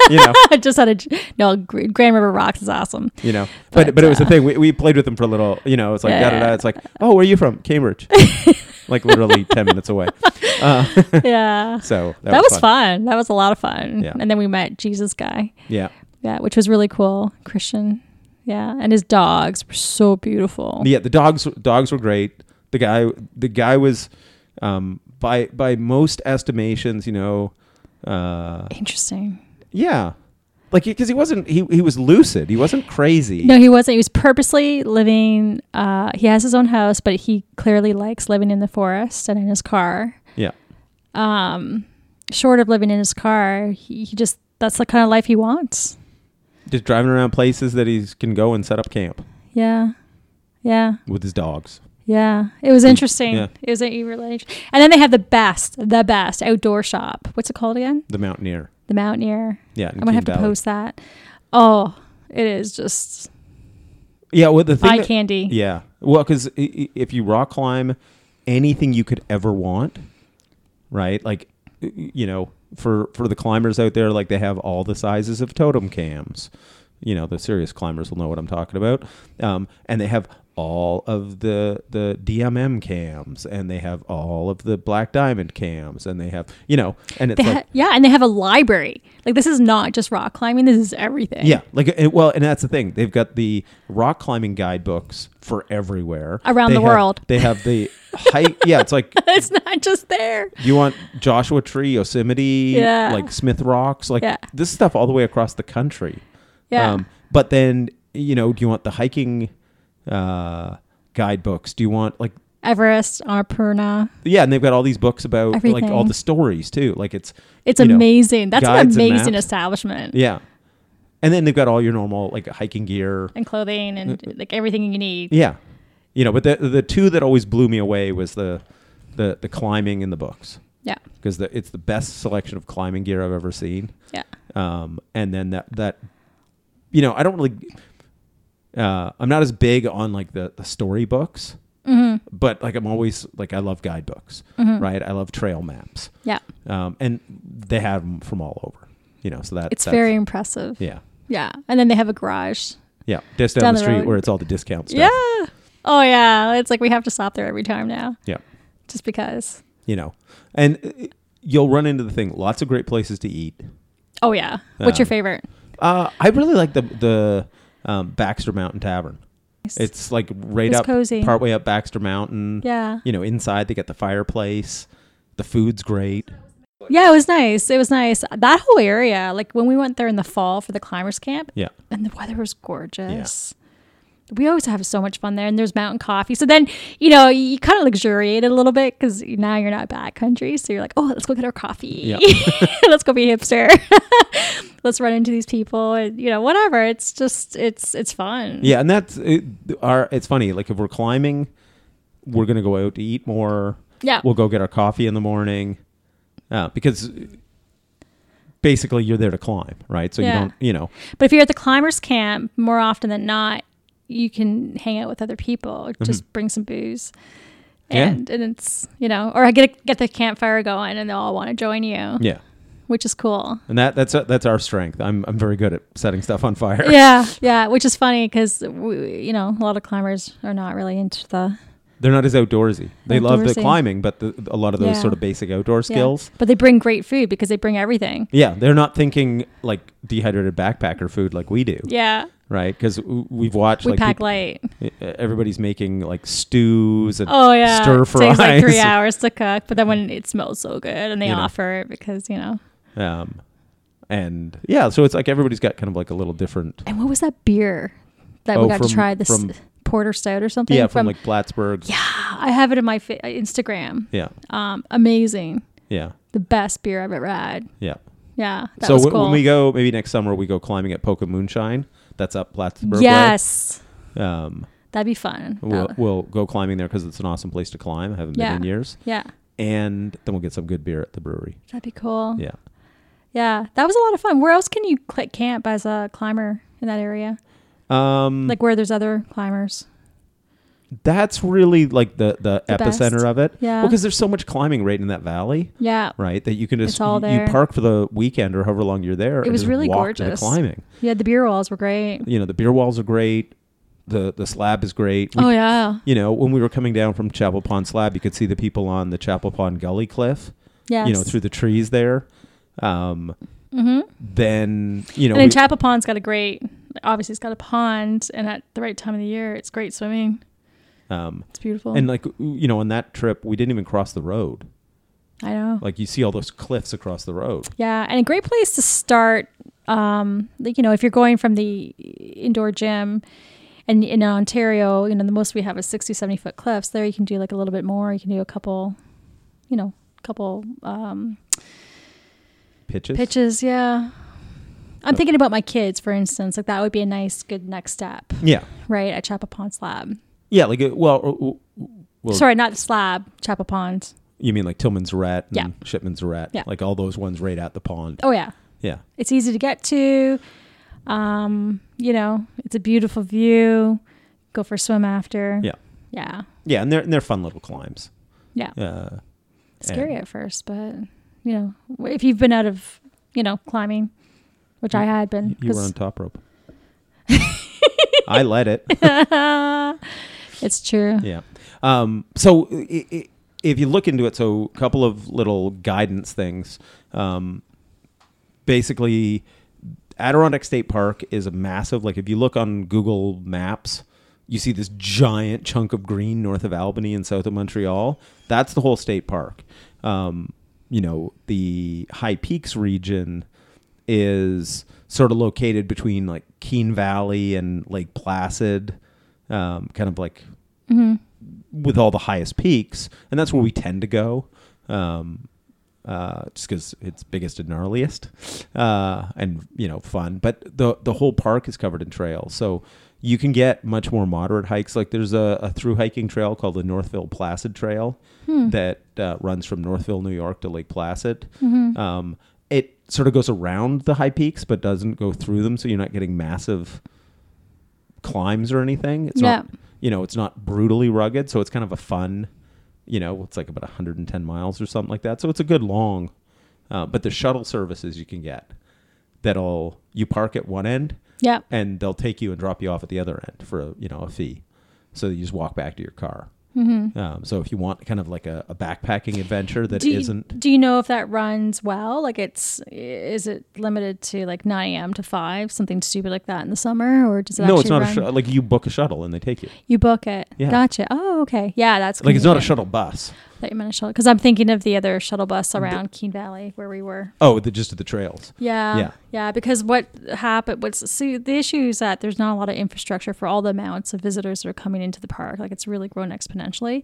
you know. I just had a no. Grand River Rocks is awesome. you know. But But, but, it was the uh, thing. We, we played with them for a little. You know, it's like da da da. It's like, oh, where are you from? Cambridge. like literally ten minutes away. Uh, Yeah, so that, that, was, fun. fun. That was a lot of fun. Yeah. And then we met Jesus guy. Yeah, Yeah, which was really cool. Christian. Yeah, and his dogs were so beautiful. yeah. The dogs dogs were great. The guy the guy was, um, by by most estimations, you know, uh, Interesting. yeah, like because he wasn't he he was lucid. He wasn't crazy. No, he wasn't. He was purposely living. Uh, he has his own house, but he clearly likes living in the forest and in his car. Yeah. Um, short of living in his car, he, he just that's the kind of life he wants. Just driving around places that he can go and set up camp Yeah, yeah, with his dogs. Yeah. It was interesting. yeah. It was a really, and then they have the best, the best outdoor shop. What's it called again? The mountaineer. The Mountaineer. Yeah, I'm gonna have Keene to post that. Oh, it is just Yeah, well, the thing eye that- candy. Yeah. Well, because if you rock climb anything you could ever want, right? Like, you know, for for the climbers out there, like they have all the sizes of totem cams. You know, the serious climbers will know what I'm talking about. Um, and they have all of the the DMM cams, and they have all of the Black Diamond cams, and they have, you know, and it's like. ha- yeah, and they have a library. Like this is not just rock climbing. This is everything. yeah, like well, and that's the thing. They've got the rock climbing guidebooks for everywhere Around They the have- world. They have the height. yeah, it's like it's not just there. you want Joshua Tree, Yosemite, Yeah. like Smith Rocks, like Yeah. this stuff all the way across the country. Yeah. Um, but then you know, do you want the hiking uh, guidebooks? Do you want like Everest, Annapurna. yeah? And they've got all these books about like all the stories too. Like it's It's you know, amazing. That's an amazing establishment. yeah. And then they've got all your normal like hiking gear. And clothing and like everything you need. Yeah. You know, but the the two that always blew me away was the the the climbing in the books Yeah. because the, it's the best selection of climbing gear I've ever seen. Yeah. Um, and then that that you know I don't really uh, I'm not as big on like the the story books, Mm-hmm. but like I'm always like I love guidebooks, right? I love trail maps, Yeah. um, and they have them from all over. You know, so that It's that's- very impressive. yeah Yeah. And then they have a garage. yeah just down, Down the the street road. where it's all the discount stuff. Yeah. Oh yeah. It's like we have to stop there every time now. yeah. Just because. you know, and uh, you'll run into the thing. Lots of great places to eat. Oh yeah. What's your Um, favorite? Uh, I really like the the um, Baxter Mountain Tavern. It's like right It's up, cozy. partway up Baxter Mountain. Yeah. You know, inside they got the fireplace. The food's great. Yeah, it was nice. It was nice. That whole area, like when we went there in the fall for the climbers camp, Yeah, and the weather was gorgeous. We always have so much fun there. And there's mountain coffee. So then, you know, you, kind of luxuriate a little bit because now you're not backcountry. So you're like, oh, let's go get our coffee. Yeah. let's go be hipster. let's run into these people and, you know, whatever. It's just, it's, it's fun. Yeah, and that's it, our. It's funny. Like if we're climbing, we're gonna go out to eat more. Yeah. We'll go get our coffee in the morning, uh, because basically you're there to climb, right? So you don't, you know, But if you're at the climbers camp, more often than not, you can hang out with other people. Just bring some booze. Mm-hmm. Yeah. And, and it's you know, or I get a, get the campfire going, and they'll all want to join you, yeah. which is cool. And that that's that's our strength. I'm I'm very good at setting stuff on fire. yeah, yeah, which is funny because you know a lot of climbers are not really into the They're not as outdoorsy. They love the Outdoorsy. climbing, but the, a lot of those Yeah. sort of basic outdoor yeah. skills. but they bring great food because they bring everything. Yeah, they're not thinking like dehydrated backpacker food like we do, Yeah, right? Because we've watched we like pack peop- light. everybody's making like stews and Oh yeah, stir it takes like three hours to cook, but then when it smells so good, and they You know. offer it because you know. um, and yeah, so it's like everybody's got kind of like a little different. And what was that beer that Oh, we got from- to try? This from- porter stout or something? Yeah, from, like Plattsburgh. yeah, I have it in my fa- Instagram. yeah, Um, amazing, yeah, the best beer I've ever had. yeah. Yeah, so was w- cool. when we go, maybe next summer we go climbing at Poke-O-Moonshine. That's up Plattsburgh. way. yes, Um, that'd be fun. we'll, That- we'll go climbing there because it's an awesome place to climb. I haven't been in years. yeah, And then we'll get some good beer at the brewery. that'd be cool. Yeah. Yeah, that was a lot of fun. Where else can you cl- camp as a climber in that area? Um, Like where there's other climbers? that's really like the the, The epicenter best. of it. Yeah. Well, because there's so much climbing right in that valley, Yeah, right? That you can just you- you park for the weekend or however long you're there. and was really walk to the gorgeous. climbing. yeah. The beer walls were great. You know, the beer walls are great. The the slab is great. We- oh yeah, You know, when we were coming down from Chapel Pond Slab, you could see the people on the Chapel Pond Gully Cliff. yes. You know, through the trees there. Um, hmm then you know, and we- Chapel Pond's got a great. Obviously, it's got a pond, and at the right time of the year, it's great swimming. um, It's beautiful. and like you know, on that trip, we didn't even cross the road. I know. Like you see all those cliffs across the road. Yeah, and a great place to start. Um, like you know, if you're going from the indoor gym, and in Ontario, you know, the most we have is 60, 70 foot cliffs. There, you can do like a little bit more. You can do a couple, you know, couple um, Pitches. pitches. Yeah. I'm thinking about my kids, for instance. Like that would be a nice, good next step, Yeah. right? At Chapel Pond Slab. Yeah. Like uh, well, uh, well, Sorry, not Slab. Chapel Pond. you mean like Tilman's Arete and Yeah. Shipton's Arete? Yeah. Like all those ones right at the pond. Oh yeah, Yeah. it's easy to get to. Um, you know, it's a beautiful view. Go for a swim after. Yeah. Yeah. Yeah, and they're and they're fun little climbs. Yeah. Uh, Scary at first, but you know, if you've been out of, you know, climbing, which I had been, you were on top rope. I let it. it's true. Yeah. Um, so i i if you look into it, so a couple of little guidance things. Um, basically, Adirondack State Park is a massive. Like if you look on Google Maps, you see this giant chunk of green north of Albany and south of Montreal. That's the whole state park. Um, you know, the High Peaks region is sort of located between like Keene Valley and Lake Placid, um, kind of like with all the highest peaks, and that's where we tend to go, um, uh, just because it's biggest and gnarliest, uh, and you know, fun. But the the whole park is covered in trails, so you can get much more moderate hikes. Like there's a, a through hiking trail called the Northville Placid Trail that uh, runs from Northville, New York, to Lake Placid. Um, it sort of goes around the high peaks, but doesn't go through them, so you're not getting massive climbs or anything. It's not Yeah. you know, it's not brutally rugged, so it's kind of a fun, you know, it's like about 110 miles or something like that. So it's a good long, uh, but the shuttle services you can get that'll you park at one end Yeah. and they'll take you and drop you off at the other end for a you know a fee, so you just walk back to your car. Mm-hmm. Um, so if you want kind of like a, a backpacking adventure that do you, not do you know if that runs well? Like it's is it limited to like 9 a.m. to 5, something stupid like that in the summer, or does it no, it's not run? a sh- like you book a shuttle and they take you. you book it. Yeah. Gotcha. Oh, okay. Yeah, that's Like it's not a shuttle bus. That you meant a shuttle because I'm thinking of the other shuttle bus around Keene Valley where we were. Oh, the just of the trails. Yeah, Yeah. yeah. Because what happened? What's see the issue is that there's not a lot of infrastructure for all the amounts of visitors that are coming into the park. Like it's really grown exponentially,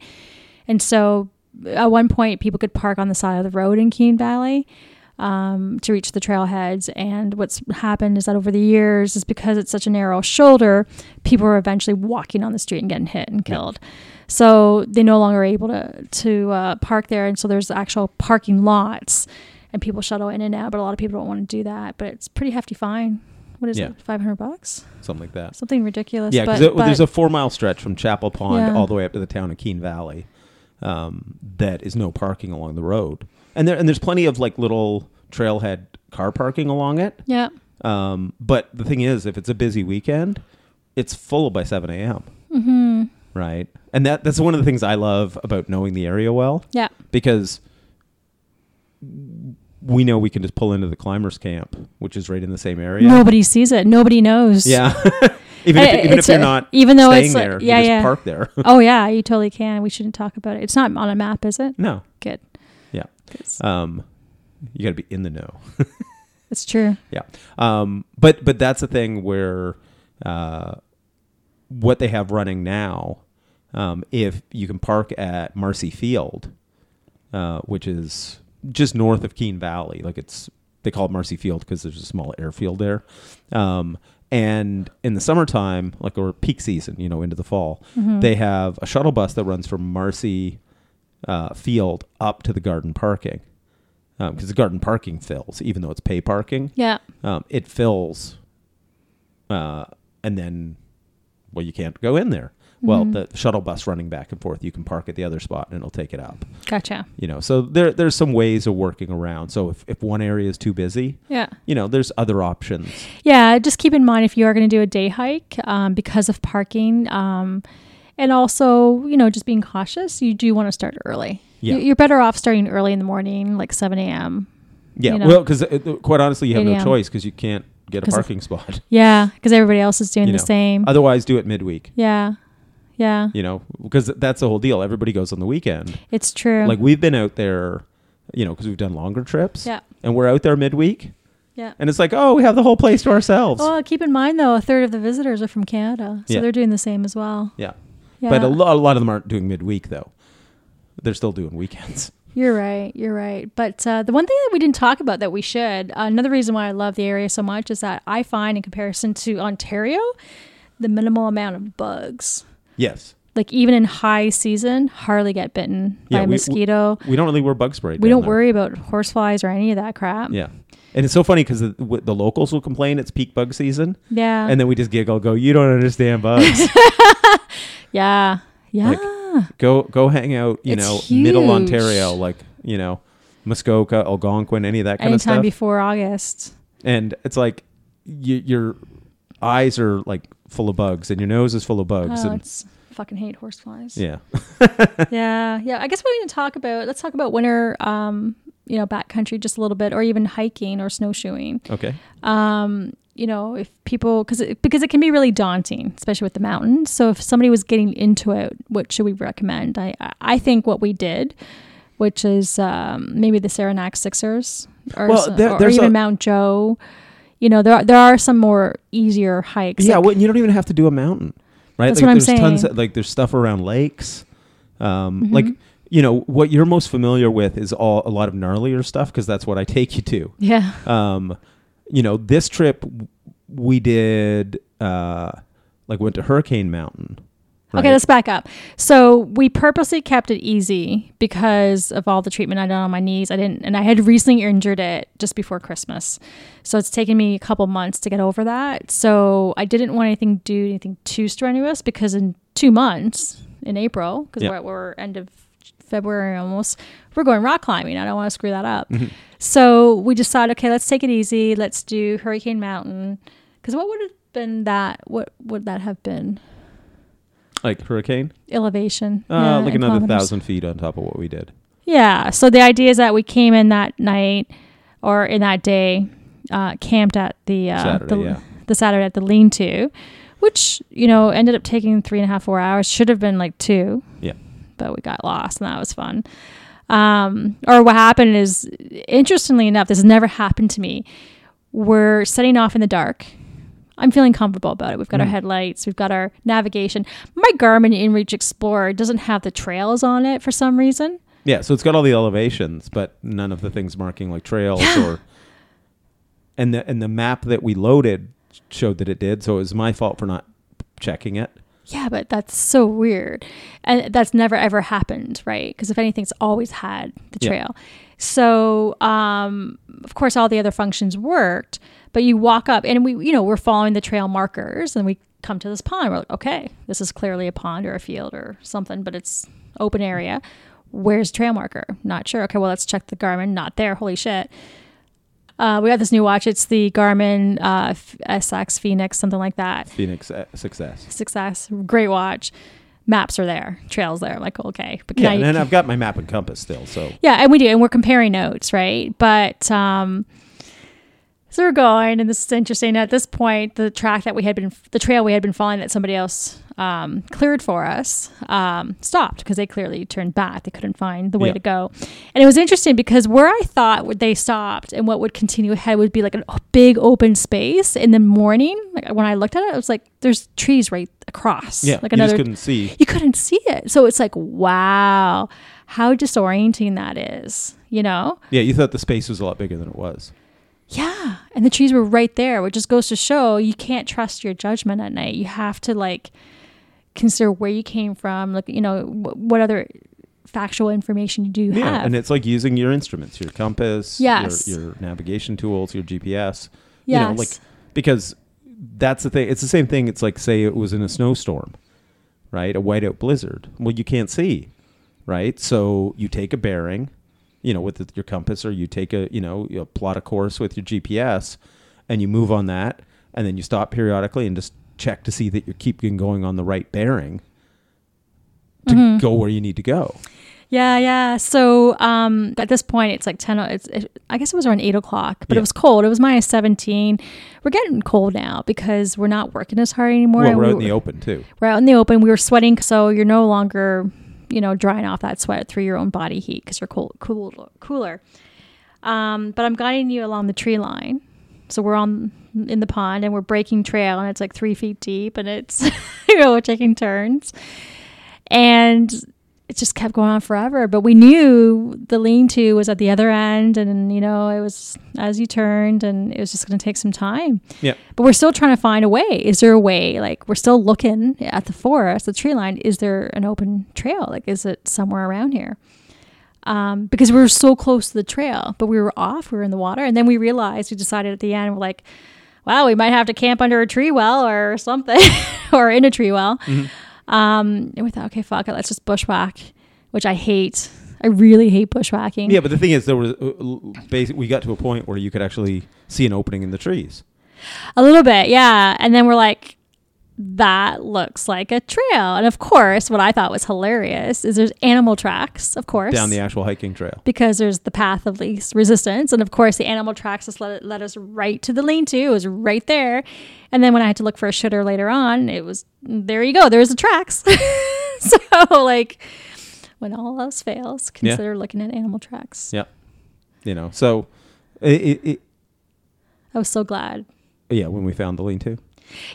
and so at one point people could park on the side of the road in Keene Valley. Um, to reach the trailheads, and what's happened is that over the years, is because it's such a narrow shoulder, people are eventually walking on the street and getting hit and Yeah. So they no longer are able to to uh, park there, and so there's actual parking lots, and people shuttle in and out. But a lot of people don't want to do that. But it's pretty hefty fine. What is Yeah. it? Five hundred bucks? Something like that. Something ridiculous. Yeah, because there's a four mile stretch from Chapel Pond Yeah. all the way up to the town of Keene Valley. Um, that is no parking along the road, and there and there's plenty of like little trailhead car parking along it. yeah, Um, but the thing is, if it's a busy weekend, it's full by seven a.m. mm-hmm. Right, and that that's one of the things I love about knowing the area well yeah, because we know we can just pull into the climbers camp, which is right in the same area. Nobody sees it. Nobody knows. Yeah, even Uh, if even if you're not even though staying it's like- there, yeah, you just yeah. park there. oh yeah, you totally can. We shouldn't talk about it. It's not on a map, is it? no, Good. Yeah. um, you got to be in the know. it's true. Yeah. Um, but but that's the thing where uh, what they have running now, um, if you can park at Marcy Field, uh, which is just north of Keene Valley, like it's they call it Marcy Field because there's a small airfield there. Um, and in the summertime, like or peak season, you know, into the fall, Mhm. they have a shuttle bus that runs from Marcy uh, Field up to the garden parking because the garden parking fills, even though it's pay parking Yeah. um, it fills, uh, and then, well, you can't go in there. Well, Mhm. the shuttle bus running back and forth, you can park at the other spot and it'll take it up. Gotcha. You know, so there there's some ways of working around. So if, if one area is too busy, Yeah. you know, there's other options. Yeah, just keep in mind if you are going to do a day hike um, because of parking, um, and also you know just being cautious, you do want to start early. Yeah. You- You're better off starting early in the morning, like seven a.m. Yeah, You know. well, because quite honestly, you have no choice because you can't get a of- parking spot. Yeah, because everybody else is doing You the know, same. Otherwise, do it midweek. yeah, yeah, You know, because that's the whole deal. Everybody goes on the weekend. it's true. Like we've been out there, you know, because we've done longer trips. Yeah. and we're out there midweek. yeah. And it's like, oh, we have the whole place to ourselves. Well, keep in mind though, a third of the visitors are from Canada, so Yeah. they're doing the same as well. yeah. Yeah, But a, lo- a lot of them aren't doing midweek, though. They're still doing weekends. You're right. You're right. But uh, the one thing that we didn't talk about that we should, uh, another reason why I love the area so much is that I find, in comparison to Ontario, the minimal amount of bugs. Yes. Like even in high season, hardly get bitten Yeah, by a we- we- mosquito. We don't really wear bug spray. We, don't there. worry about horseflies or any of that crap. Yeah. And it's so funny because the, w- the locals will complain it's peak bug season. Yeah. And then we just giggle, go, you don't understand bugs. yeah. Yeah. Like, go go hang out, you It's know, middle. Ontario, like, you know, Muskoka, Algonquin, any of that kind of stuff. Anytime before August. and it's like y- your eyes are like full of bugs and your nose is full of bugs. Oh, and it's fucking hate horseflies. yeah. yeah, yeah. I guess we need to talk about. Let's talk about winter. Um, you know, backcountry just a little bit, or even hiking or snowshoeing. Okay. Um, you know, if people because it, because it can be really daunting, especially with the mountains. So if somebody was getting into it, what should we recommend? I I think what we did, which is um, maybe the Saranac Sixers, or, Well, there- or even a- Mount Jo. You know, there are, there are some more easier hikes. Yeah, like- well, you don't even have to do a mountain, right? That's like, what I'm there's Tons saying. of, like there's stuff around lakes. Um, Mhm. Like you know what you're most familiar with is all a lot of gnarlier stuff because that's what I take you to. yeah. Um, you know, this trip we did uh, like went to Hurricane Mountain. Okay, let's back up. So we purposely kept it easy because of all the treatment I done on my knees. I didn't, and I had recently injured it just before Christmas, so it's taken me a couple months to get over that. So I didn't want anything to do anything too strenuous because in two months, in April, because Yeah. we're, we're end of February almost, we're going rock climbing. I don't want to screw that up. Mhm. So we decided, okay, let's take it easy. Let's do Hurricane Mountain. Because what would have been that? What would that have been? Like Hurricane, elevation. uh, yeah, like another kilometers. thousand feet on top of what we did. Yeah. So the idea is that we came in that night or in that day, uh, camped at the uh, Saturday, the, yeah. the Saturday at the lean-to, which you know ended up taking three and a half four hours. Should have been like two. Yeah. but we got lost, and that was fun. Um, or what happened is, interestingly enough, this has never happened to me. We're setting off in the dark. I'm feeling comfortable about it. We've got our Mm. headlights, we've got our navigation. My Garmin InReach Explorer doesn't have the trails on it for some reason. Yeah, so it's got all the elevations, but none of the things marking like trails or. And the and the map that we loaded showed that it did, so it was my fault for not checking it. Yeah, but that's so weird. And that's never ever happened, right? Because if anything, it's always had the Yeah. trail. So, um, of course, all the other functions worked, but you walk up and we, you know, we're following the trail markers and we come to this pond. We're like, okay, this is clearly a pond or a field or something, but it's open area. Where's trail marker? Not sure. Okay, well, let's check the Garmin. Not there. Holy shit. Uh, we got this new watch. It's the Garmin uh, SX Fenix, something like that. Fenix uh, success. Success, great watch. Maps are there, trails there. I'm like, okay, but can Yeah, I? and I've got my map and compass still, so yeah, and we do, and we're comparing notes, right? But um, so we're going, and this is interesting. At this point, the track that we had been, the trail we had been following that somebody else um, cleared for us, um, stopped because they clearly turned back. They couldn't find the way Yeah. to go, and it was interesting because where I thought would they stopped and what would continue ahead would be like a big open space in the morning. Like when I looked at it, it was like there's trees right across. yeah, like you another just couldn't see. you couldn't see it. So it's like, wow, how disorienting that is, you know? Yeah, you thought the space was a lot bigger than it was. Yeah. And the trees were right there, which just goes to show you can't trust your judgment at night. You have to like consider where you came from, like, you know, wh- what other factual information you do Yeah, have. and it's like using your instruments, your compass, Yes. your, your navigation tools, your GPS. yes. You know, like because that's the thing. It's the same thing. It's like say it was in a snowstorm, right? A whiteout blizzard. Well, you can't see, right? So you take a bearing, you know, with your compass, or you take a you know you plot a course with your GPS, and you move on that, and then you stop periodically and just check to see that you're keeping going on the right bearing to Mhm. go where you need to go. Yeah, yeah. So um, at this point, it's like ten. It's it, I guess it was around eight o'clock, but Yeah. it was cold. It was minus seventeen. We're getting cold now because we're not working as hard anymore. Well, we're we out in the open too. we're out in the open. We were sweating, so you're no longer, you know, drying off that sweat through your own body heat because you're cool, cool, cooler. Um, but I'm guiding you along the tree line. So we're on in the pond and we're breaking trail, and it's like three feet deep, and it's you know we're taking turns, and it just kept going on forever. But we knew the lean-to was at the other end, and you know it was as you turned, and it was just going to take some time. Yeah. But we're still trying to find a way. Is there a way? Like we're still looking at the forest, the tree line. Is there an open trail? Like is it somewhere around here? Um, because we were so close to the trail, but we were off. We were in the water, and then we realized we decided at the end we're like, "Wow, we might have to camp under a tree well or something, or in a tree well." Um, and we thought, okay, fuck it, let's just bushwhack, which I hate. I really hate bushwhacking. Yeah, but the thing is, there was basically we got to a point where you could actually see an opening in the trees. A little bit, yeah. And then we're like, that looks like a trail. And of course, what I thought was hilarious is there's animal tracks, of course. down the actual hiking trail. because there's the path of least resistance. And of course, the animal tracks just let, led us right to the lean to. It was right there. And then when I had to look for a shitter later on, it was there you go. There's the tracks. so, like, when all else fails, Yeah. consider looking at animal tracks. Yeah, you know. So, it, it, it I was so glad. yeah, when we found the lean-to.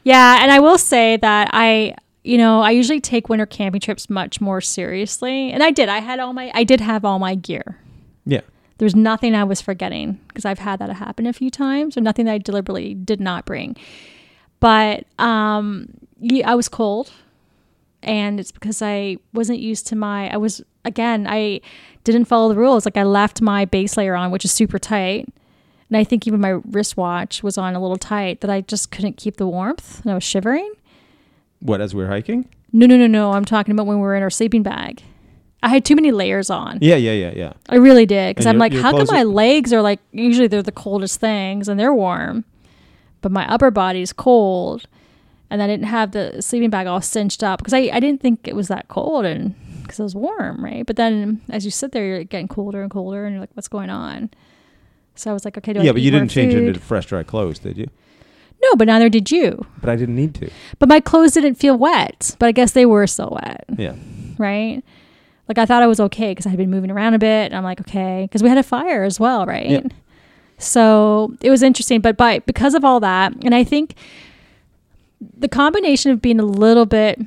Yeah, and I will say that I, you know, I usually take winter camping trips much more seriously, and I did. I had all my, I did have all my gear. Yeah, There's nothing I was forgetting because I've had that happen a few times, or nothing that I deliberately did not bring. But um, yeah, I was cold, and it's because I wasn't used to my. I was again, I didn't follow the rules. Like I left my base layer on, which is super tight. And I think even my wristwatch was on a little tight that I just couldn't keep the warmth and I was shivering. what as we were hiking? No, no, no, no. I'm talking about when we were in our sleeping bag. I had too many layers on. Yeah, yeah, yeah, yeah. I really did because I'm like, how come my legs are like usually they're the coldest things and they're warm, but my upper body's cold, and I didn't have the sleeping bag all cinched up because I I didn't think it was that cold and because it was warm, right? But then as you sit there, you're getting colder and colder, and you're like, what's going on? So I was like, okay, do I yeah, but eat you more didn't change food? into fresh, dry clothes, did you? No, but neither did you. But I didn't need to. But my clothes didn't feel wet, but I guess they were still wet, Yeah, right? Like I thought I was okay because I had been moving around a bit. And I'm like, okay, because we had a fire as well, right? Yeah. So it was interesting, but by because of all that, and I think the combination of being a little bit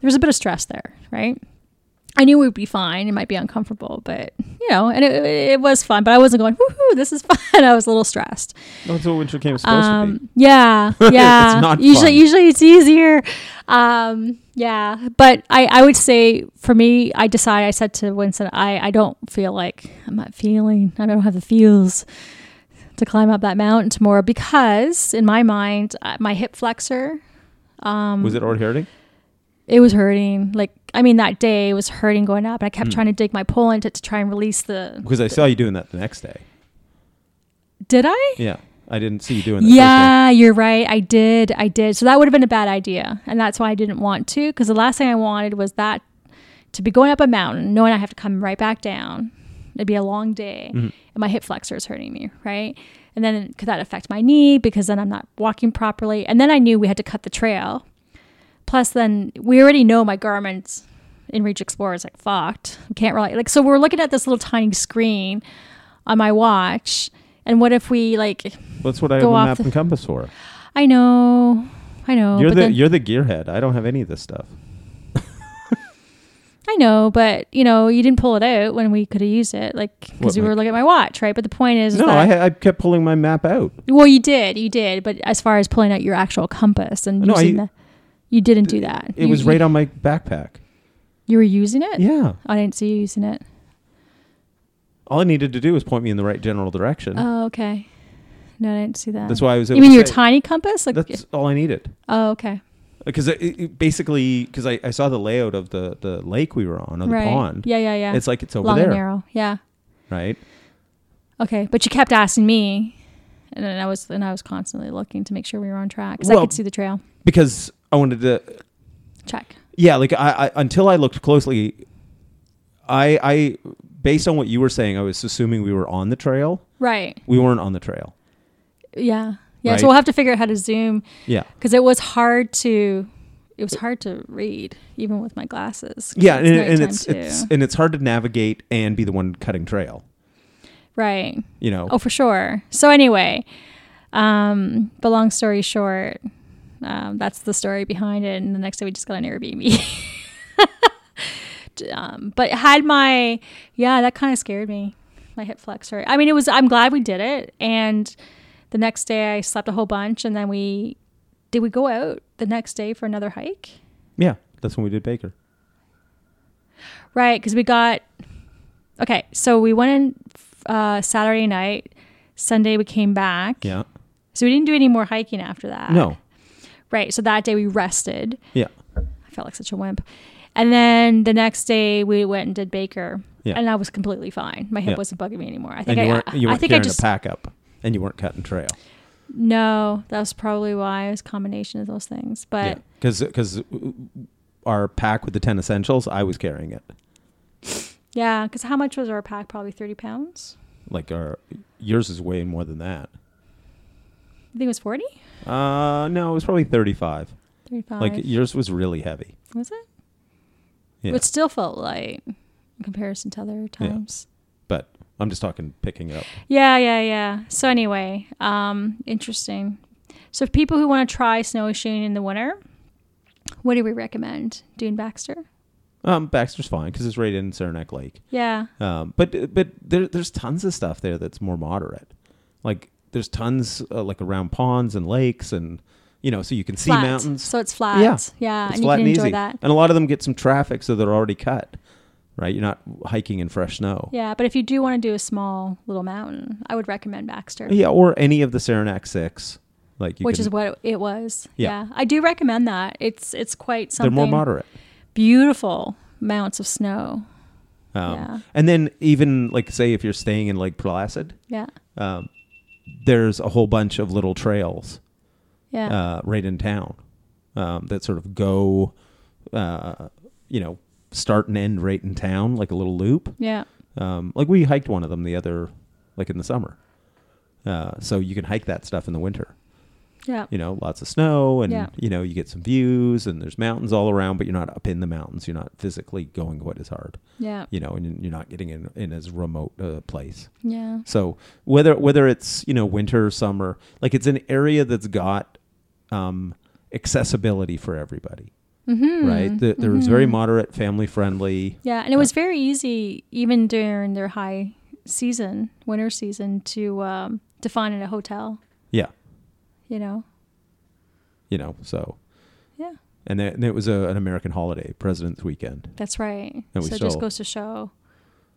there's a bit of stress there, right? I knew we'd be fine. It might be uncomfortable, but you know, and it, it was fun. But I wasn't going, woohoo, this is fun. I was a little stressed. That's what winter camp is supposed to be. Um, yeah, yeah. not usually, fun. usually it's easier. Um, yeah, but I, I would say for me, I decided. I said to Winston, I, I don't feel like I'm not feeling. I don't have the feels to climb up that mountain tomorrow because in my mind, uh, my hip flexor, um, Was it already hurting? it was hurting. Like I mean, that day was hurting going up, and I kept Hmm. trying to dig my pole into it to try and release the. Because I saw you doing that the next day. Did I? Yeah, I didn't see you doing that. Yeah, you're right. I did. I did. So that would have been a bad idea. And that's why I didn't want to. Because the last thing I wanted was that to be going up a mountain, knowing I have to come right back down. It'd be a long day. Mhm. And my hip flexor is hurting me, right? And then could that affect my knee? Because then I'm not walking properly. And then I knew we had to cut the trail. Plus, then we already know my Garmin's inReach Explorer is like fucked. We can't really like. So we're looking at this little tiny screen on my watch. And what if we like That's what I have a map the- and compass for. I know, I know. you're the then, you're the gearhead. I don't have any of this stuff. I know, but you know, you didn't pull it out when we could have used it, like because you were looking at my watch, right? But the point is, no, I, ha- I kept pulling my map out. well, you did, you did, but as far as pulling out your actual compass and No, I- using the, you didn't do that. It You- was you- right on my backpack. You were using it. Yeah. I didn't see you using it. All I needed to do was point me in the right general direction. Oh, okay. No, I didn't see that. That's why I was. You able mean to your say- tiny compass? Like, That's all I needed. oh, okay. Because it, it basically, because I, I saw the layout of the, the lake we were on, or the right. pond. Yeah, yeah, yeah. It's like it's over there. long and narrow. Yeah. right? Okay, but you kept asking me, and then I was and I was constantly looking to make sure we were on track because I Well- could see the trail. Because I wanted to. Check. Yeah, like I, I until I looked closely, I I based on what you were saying, I was assuming we were on the trail. Right. We weren't on the trail. Yeah. Yeah. Right. So we'll have to figure out how to zoom Yeah. because it was hard to, it was hard to read even with my glasses. Yeah, and, and it's too. it's and it's hard to navigate and be the one cutting trail. right. You know. Oh, for sure. So anyway, um, but long story short, um, that's the story behind it. And the next day we just got an Airbnb. um, but had my, yeah, that kind of scared me. My hip flexor. I mean, it was. I'm glad we did it. And the next day I slept a whole bunch, and then we did we go out the next day for another hike? Yeah, that's when we did Baker. Right, because we got okay. So we went in uh, Saturday night. Sunday we came back. Yeah. So we didn't do any more hiking after that. No. Right. So that day we rested. Yeah. I felt like such a wimp. And then the next day we went and did Baker. Yeah. And I was completely fine. My hip Yeah. wasn't bugging me anymore. I And think you I, weren't you I weren't think I carrying just a pack up, and you weren't cutting trail. no. That was probably why it was a combination of those things. But because because our pack with the ten essentials, I was carrying it. yeah, because how much was our pack? Probably thirty pounds. Like our yours is way more than that. I think it was forty. Uh, no, it was probably thirty-five. Thirty-five. Like yours was really heavy. was it? Yeah, It still felt light in comparison to other times. Yeah. but I'm just talking picking it up. Yeah, yeah, yeah. So anyway, um, interesting. So if people who want to try snowshoeing in the winter, what do we recommend? Doing Baxter? Um, Baxter's fine because it's right in Saranac Lake. Yeah. Um, but but there, there's tons of stuff there that's more moderate. Like there's tons uh, like around ponds and lakes and you know so you can see Flat. mountains. So it's flat. Yeah. Yeah. it's and you can and enjoy easy, that. and a lot of them get some traffic, so they're already cut. Right, you're not hiking in fresh snow. Yeah. But if you do want to do a small little mountain, I would recommend Baxter. Yeah, or any of the Saranac Six. Like you Which can, is what it was. Yeah. Yeah. I do recommend that. It's it's quite something. they're more moderate. beautiful mounts of snow. Um, Yeah. And then even like say if you're staying in Lake Placid, Yeah. um, there's a whole bunch of little trails Yeah. uh, right in town um, that sort of go, uh, you know, start and end right in town, like a little loop. yeah. Um, like we hiked one of them the other, like in the summer. Uh, so you can hike that stuff in the winter. Yeah. You know, lots of snow, and Yeah. you know you get some views, and there's mountains all around, but you're not up in the mountains. You're not physically going quite as hard. Yeah. You know, and you're not getting in in as remote a place. Yeah. So whether whether it's you know winter or summer, like it's an area that's got um, accessibility for everybody, Mm-hmm. right? The, there was very moderate, family friendly. Yeah, and it was very easy, even during their high season, winter season, to um, to find in a hotel. Yeah, You know. you know. So Yeah, and, then, and it was a, an American holiday, President's Weekend. that's right. And we so it just goes to show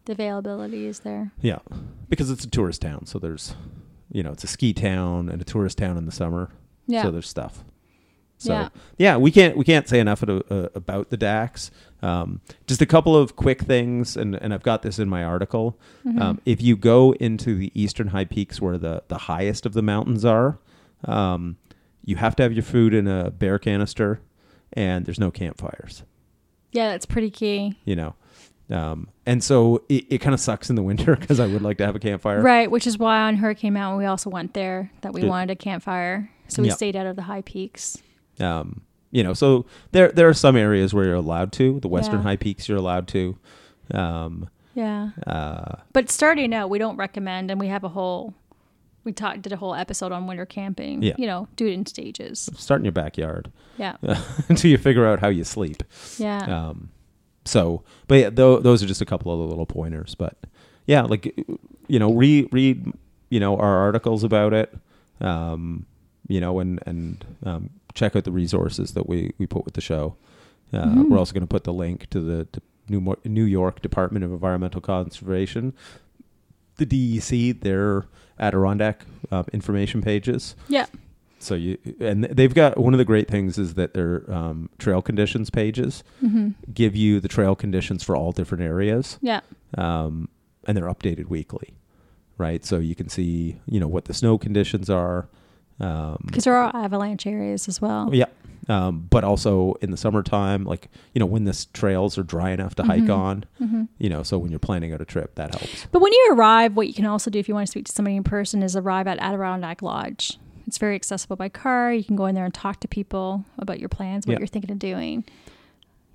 the availability is there. Yeah, because it's a tourist town, so there's, you know, it's a ski town and a tourist town in the summer. Yeah. So there's stuff. So yeah, Yeah. we can't we can't say enough at, uh, about the Dax. Um, just a couple of quick things, and, and I've got this in my article. Mm-hmm. Um, if you go into the eastern high peaks, where the the highest of the mountains are, um, you have to have your food in a bear canister, and there's no campfires. Yeah, that's pretty key. You know. Um, and so it, it kind of sucks in the winter because I would like to have a campfire. Right, which is why on Hurricane Mountain we also went there that we Good. wanted a campfire. So we stayed out of the high peaks. Um, you know, so there there are some areas where you're allowed to. The western Yeah. high peaks you're allowed to. Um, Yeah. uh, But starting out, we don't recommend, and we have a whole, we talked, did a whole episode on winter camping. Yeah. You know, do it in stages. start in your backyard Yeah. until you figure out how you sleep. Yeah. Um, so, but yeah, tho- those are just a couple of the little pointers. But yeah, like you know, read read you know our articles about it. Um, you know, and and um, check out the resources that we we put with the show. Uh, Mhm. We're also going to put the link to the, the New New York Department of Environmental Conservation, the DEC, their Adirondack um, information pages. yeah. So you and they've got one of the great things is that their um, trail conditions pages hmm give you the trail conditions for all different areas, Yeah. um, and they're updated weekly, right? So you can see you know what the snow conditions are. Um, Because there are avalanche areas as well. yeah, um, but also in the summertime, like you know when the trails are dry enough to hike Mhm. on, hmm you know, so when you're planning out a trip, that helps. But when you arrive, what you can also do if you want to speak to somebody in person is arrive at Adirondak Loj. It's very accessible by car. You can go in there and talk to people about your plans, what Yeah. you're thinking of doing.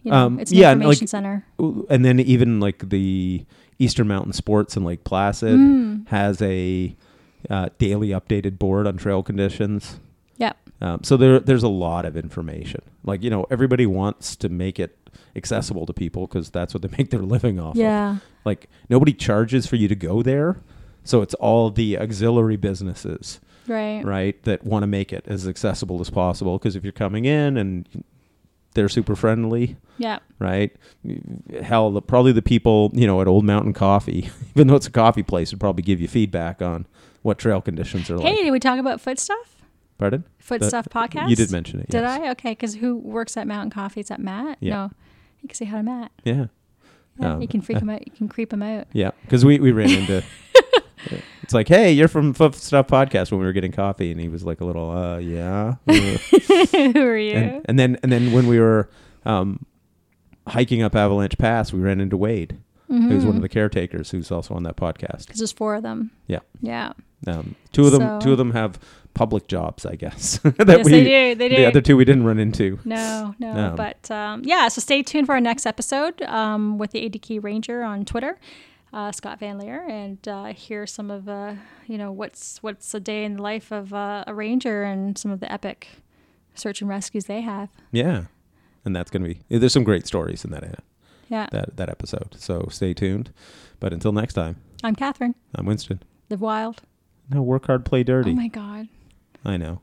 You know, Um, it's an yeah, information like, center. And then even like the Eastern Mountain Sports in Lake Placid Mm. has a uh, daily updated board on trail conditions. Um, so there, there's a lot of information. Like you know, everybody wants to make it accessible to people because that's what they make their living off of. Yeah. Like nobody charges for you to go there, so it's all the auxiliary businesses, Right. right, that want to make it as accessible as possible. Because if you're coming in and they're super friendly, Yeah. right? Hell, the, probably the people you know at Old Mountain Coffee, even though it's a coffee place, would probably give you feedback on what trail conditions are Hey, like. Hey, did we talk about foot stuff? Pardon? Foot The- stuff podcast. You did mention it. Did yes. I? Okay, because who works at Mountain Coffee? Is that Matt? Yeah. No, you can say hi to Matt. Yeah. Yeah, Um, you can freak him out. You can creep him out. Yeah, because we, we ran into. it's like, hey, you're from Foot Stuff Podcast when we were getting coffee, and he was like a little, uh, yeah. uh." who are you? and, and then and then when we were um, hiking up Avalanche Pass, we ran into Wade, who's one of the caretakers, who's also on that podcast. Because there's four of them. Yeah. Yeah. Um, two of them, So- two of them have public jobs, I guess. that yes, we, they do. They do. The other two we didn't run into. No, no. Um, but um, yeah, so stay tuned for our next episode um, with the ADK Ranger on Twitter, uh, Scott Van Laer, and uh, hear some of uh, you know what's what's a day in the life of uh, a ranger and some of the epic search and rescues they have. Yeah, and that's gonna be. There's some great stories in that uh, Yeah, that that episode. So stay tuned. But until next time, I'm Catherine. I'm Winston. Live wild. No, work hard, play dirty. Oh my God. I know.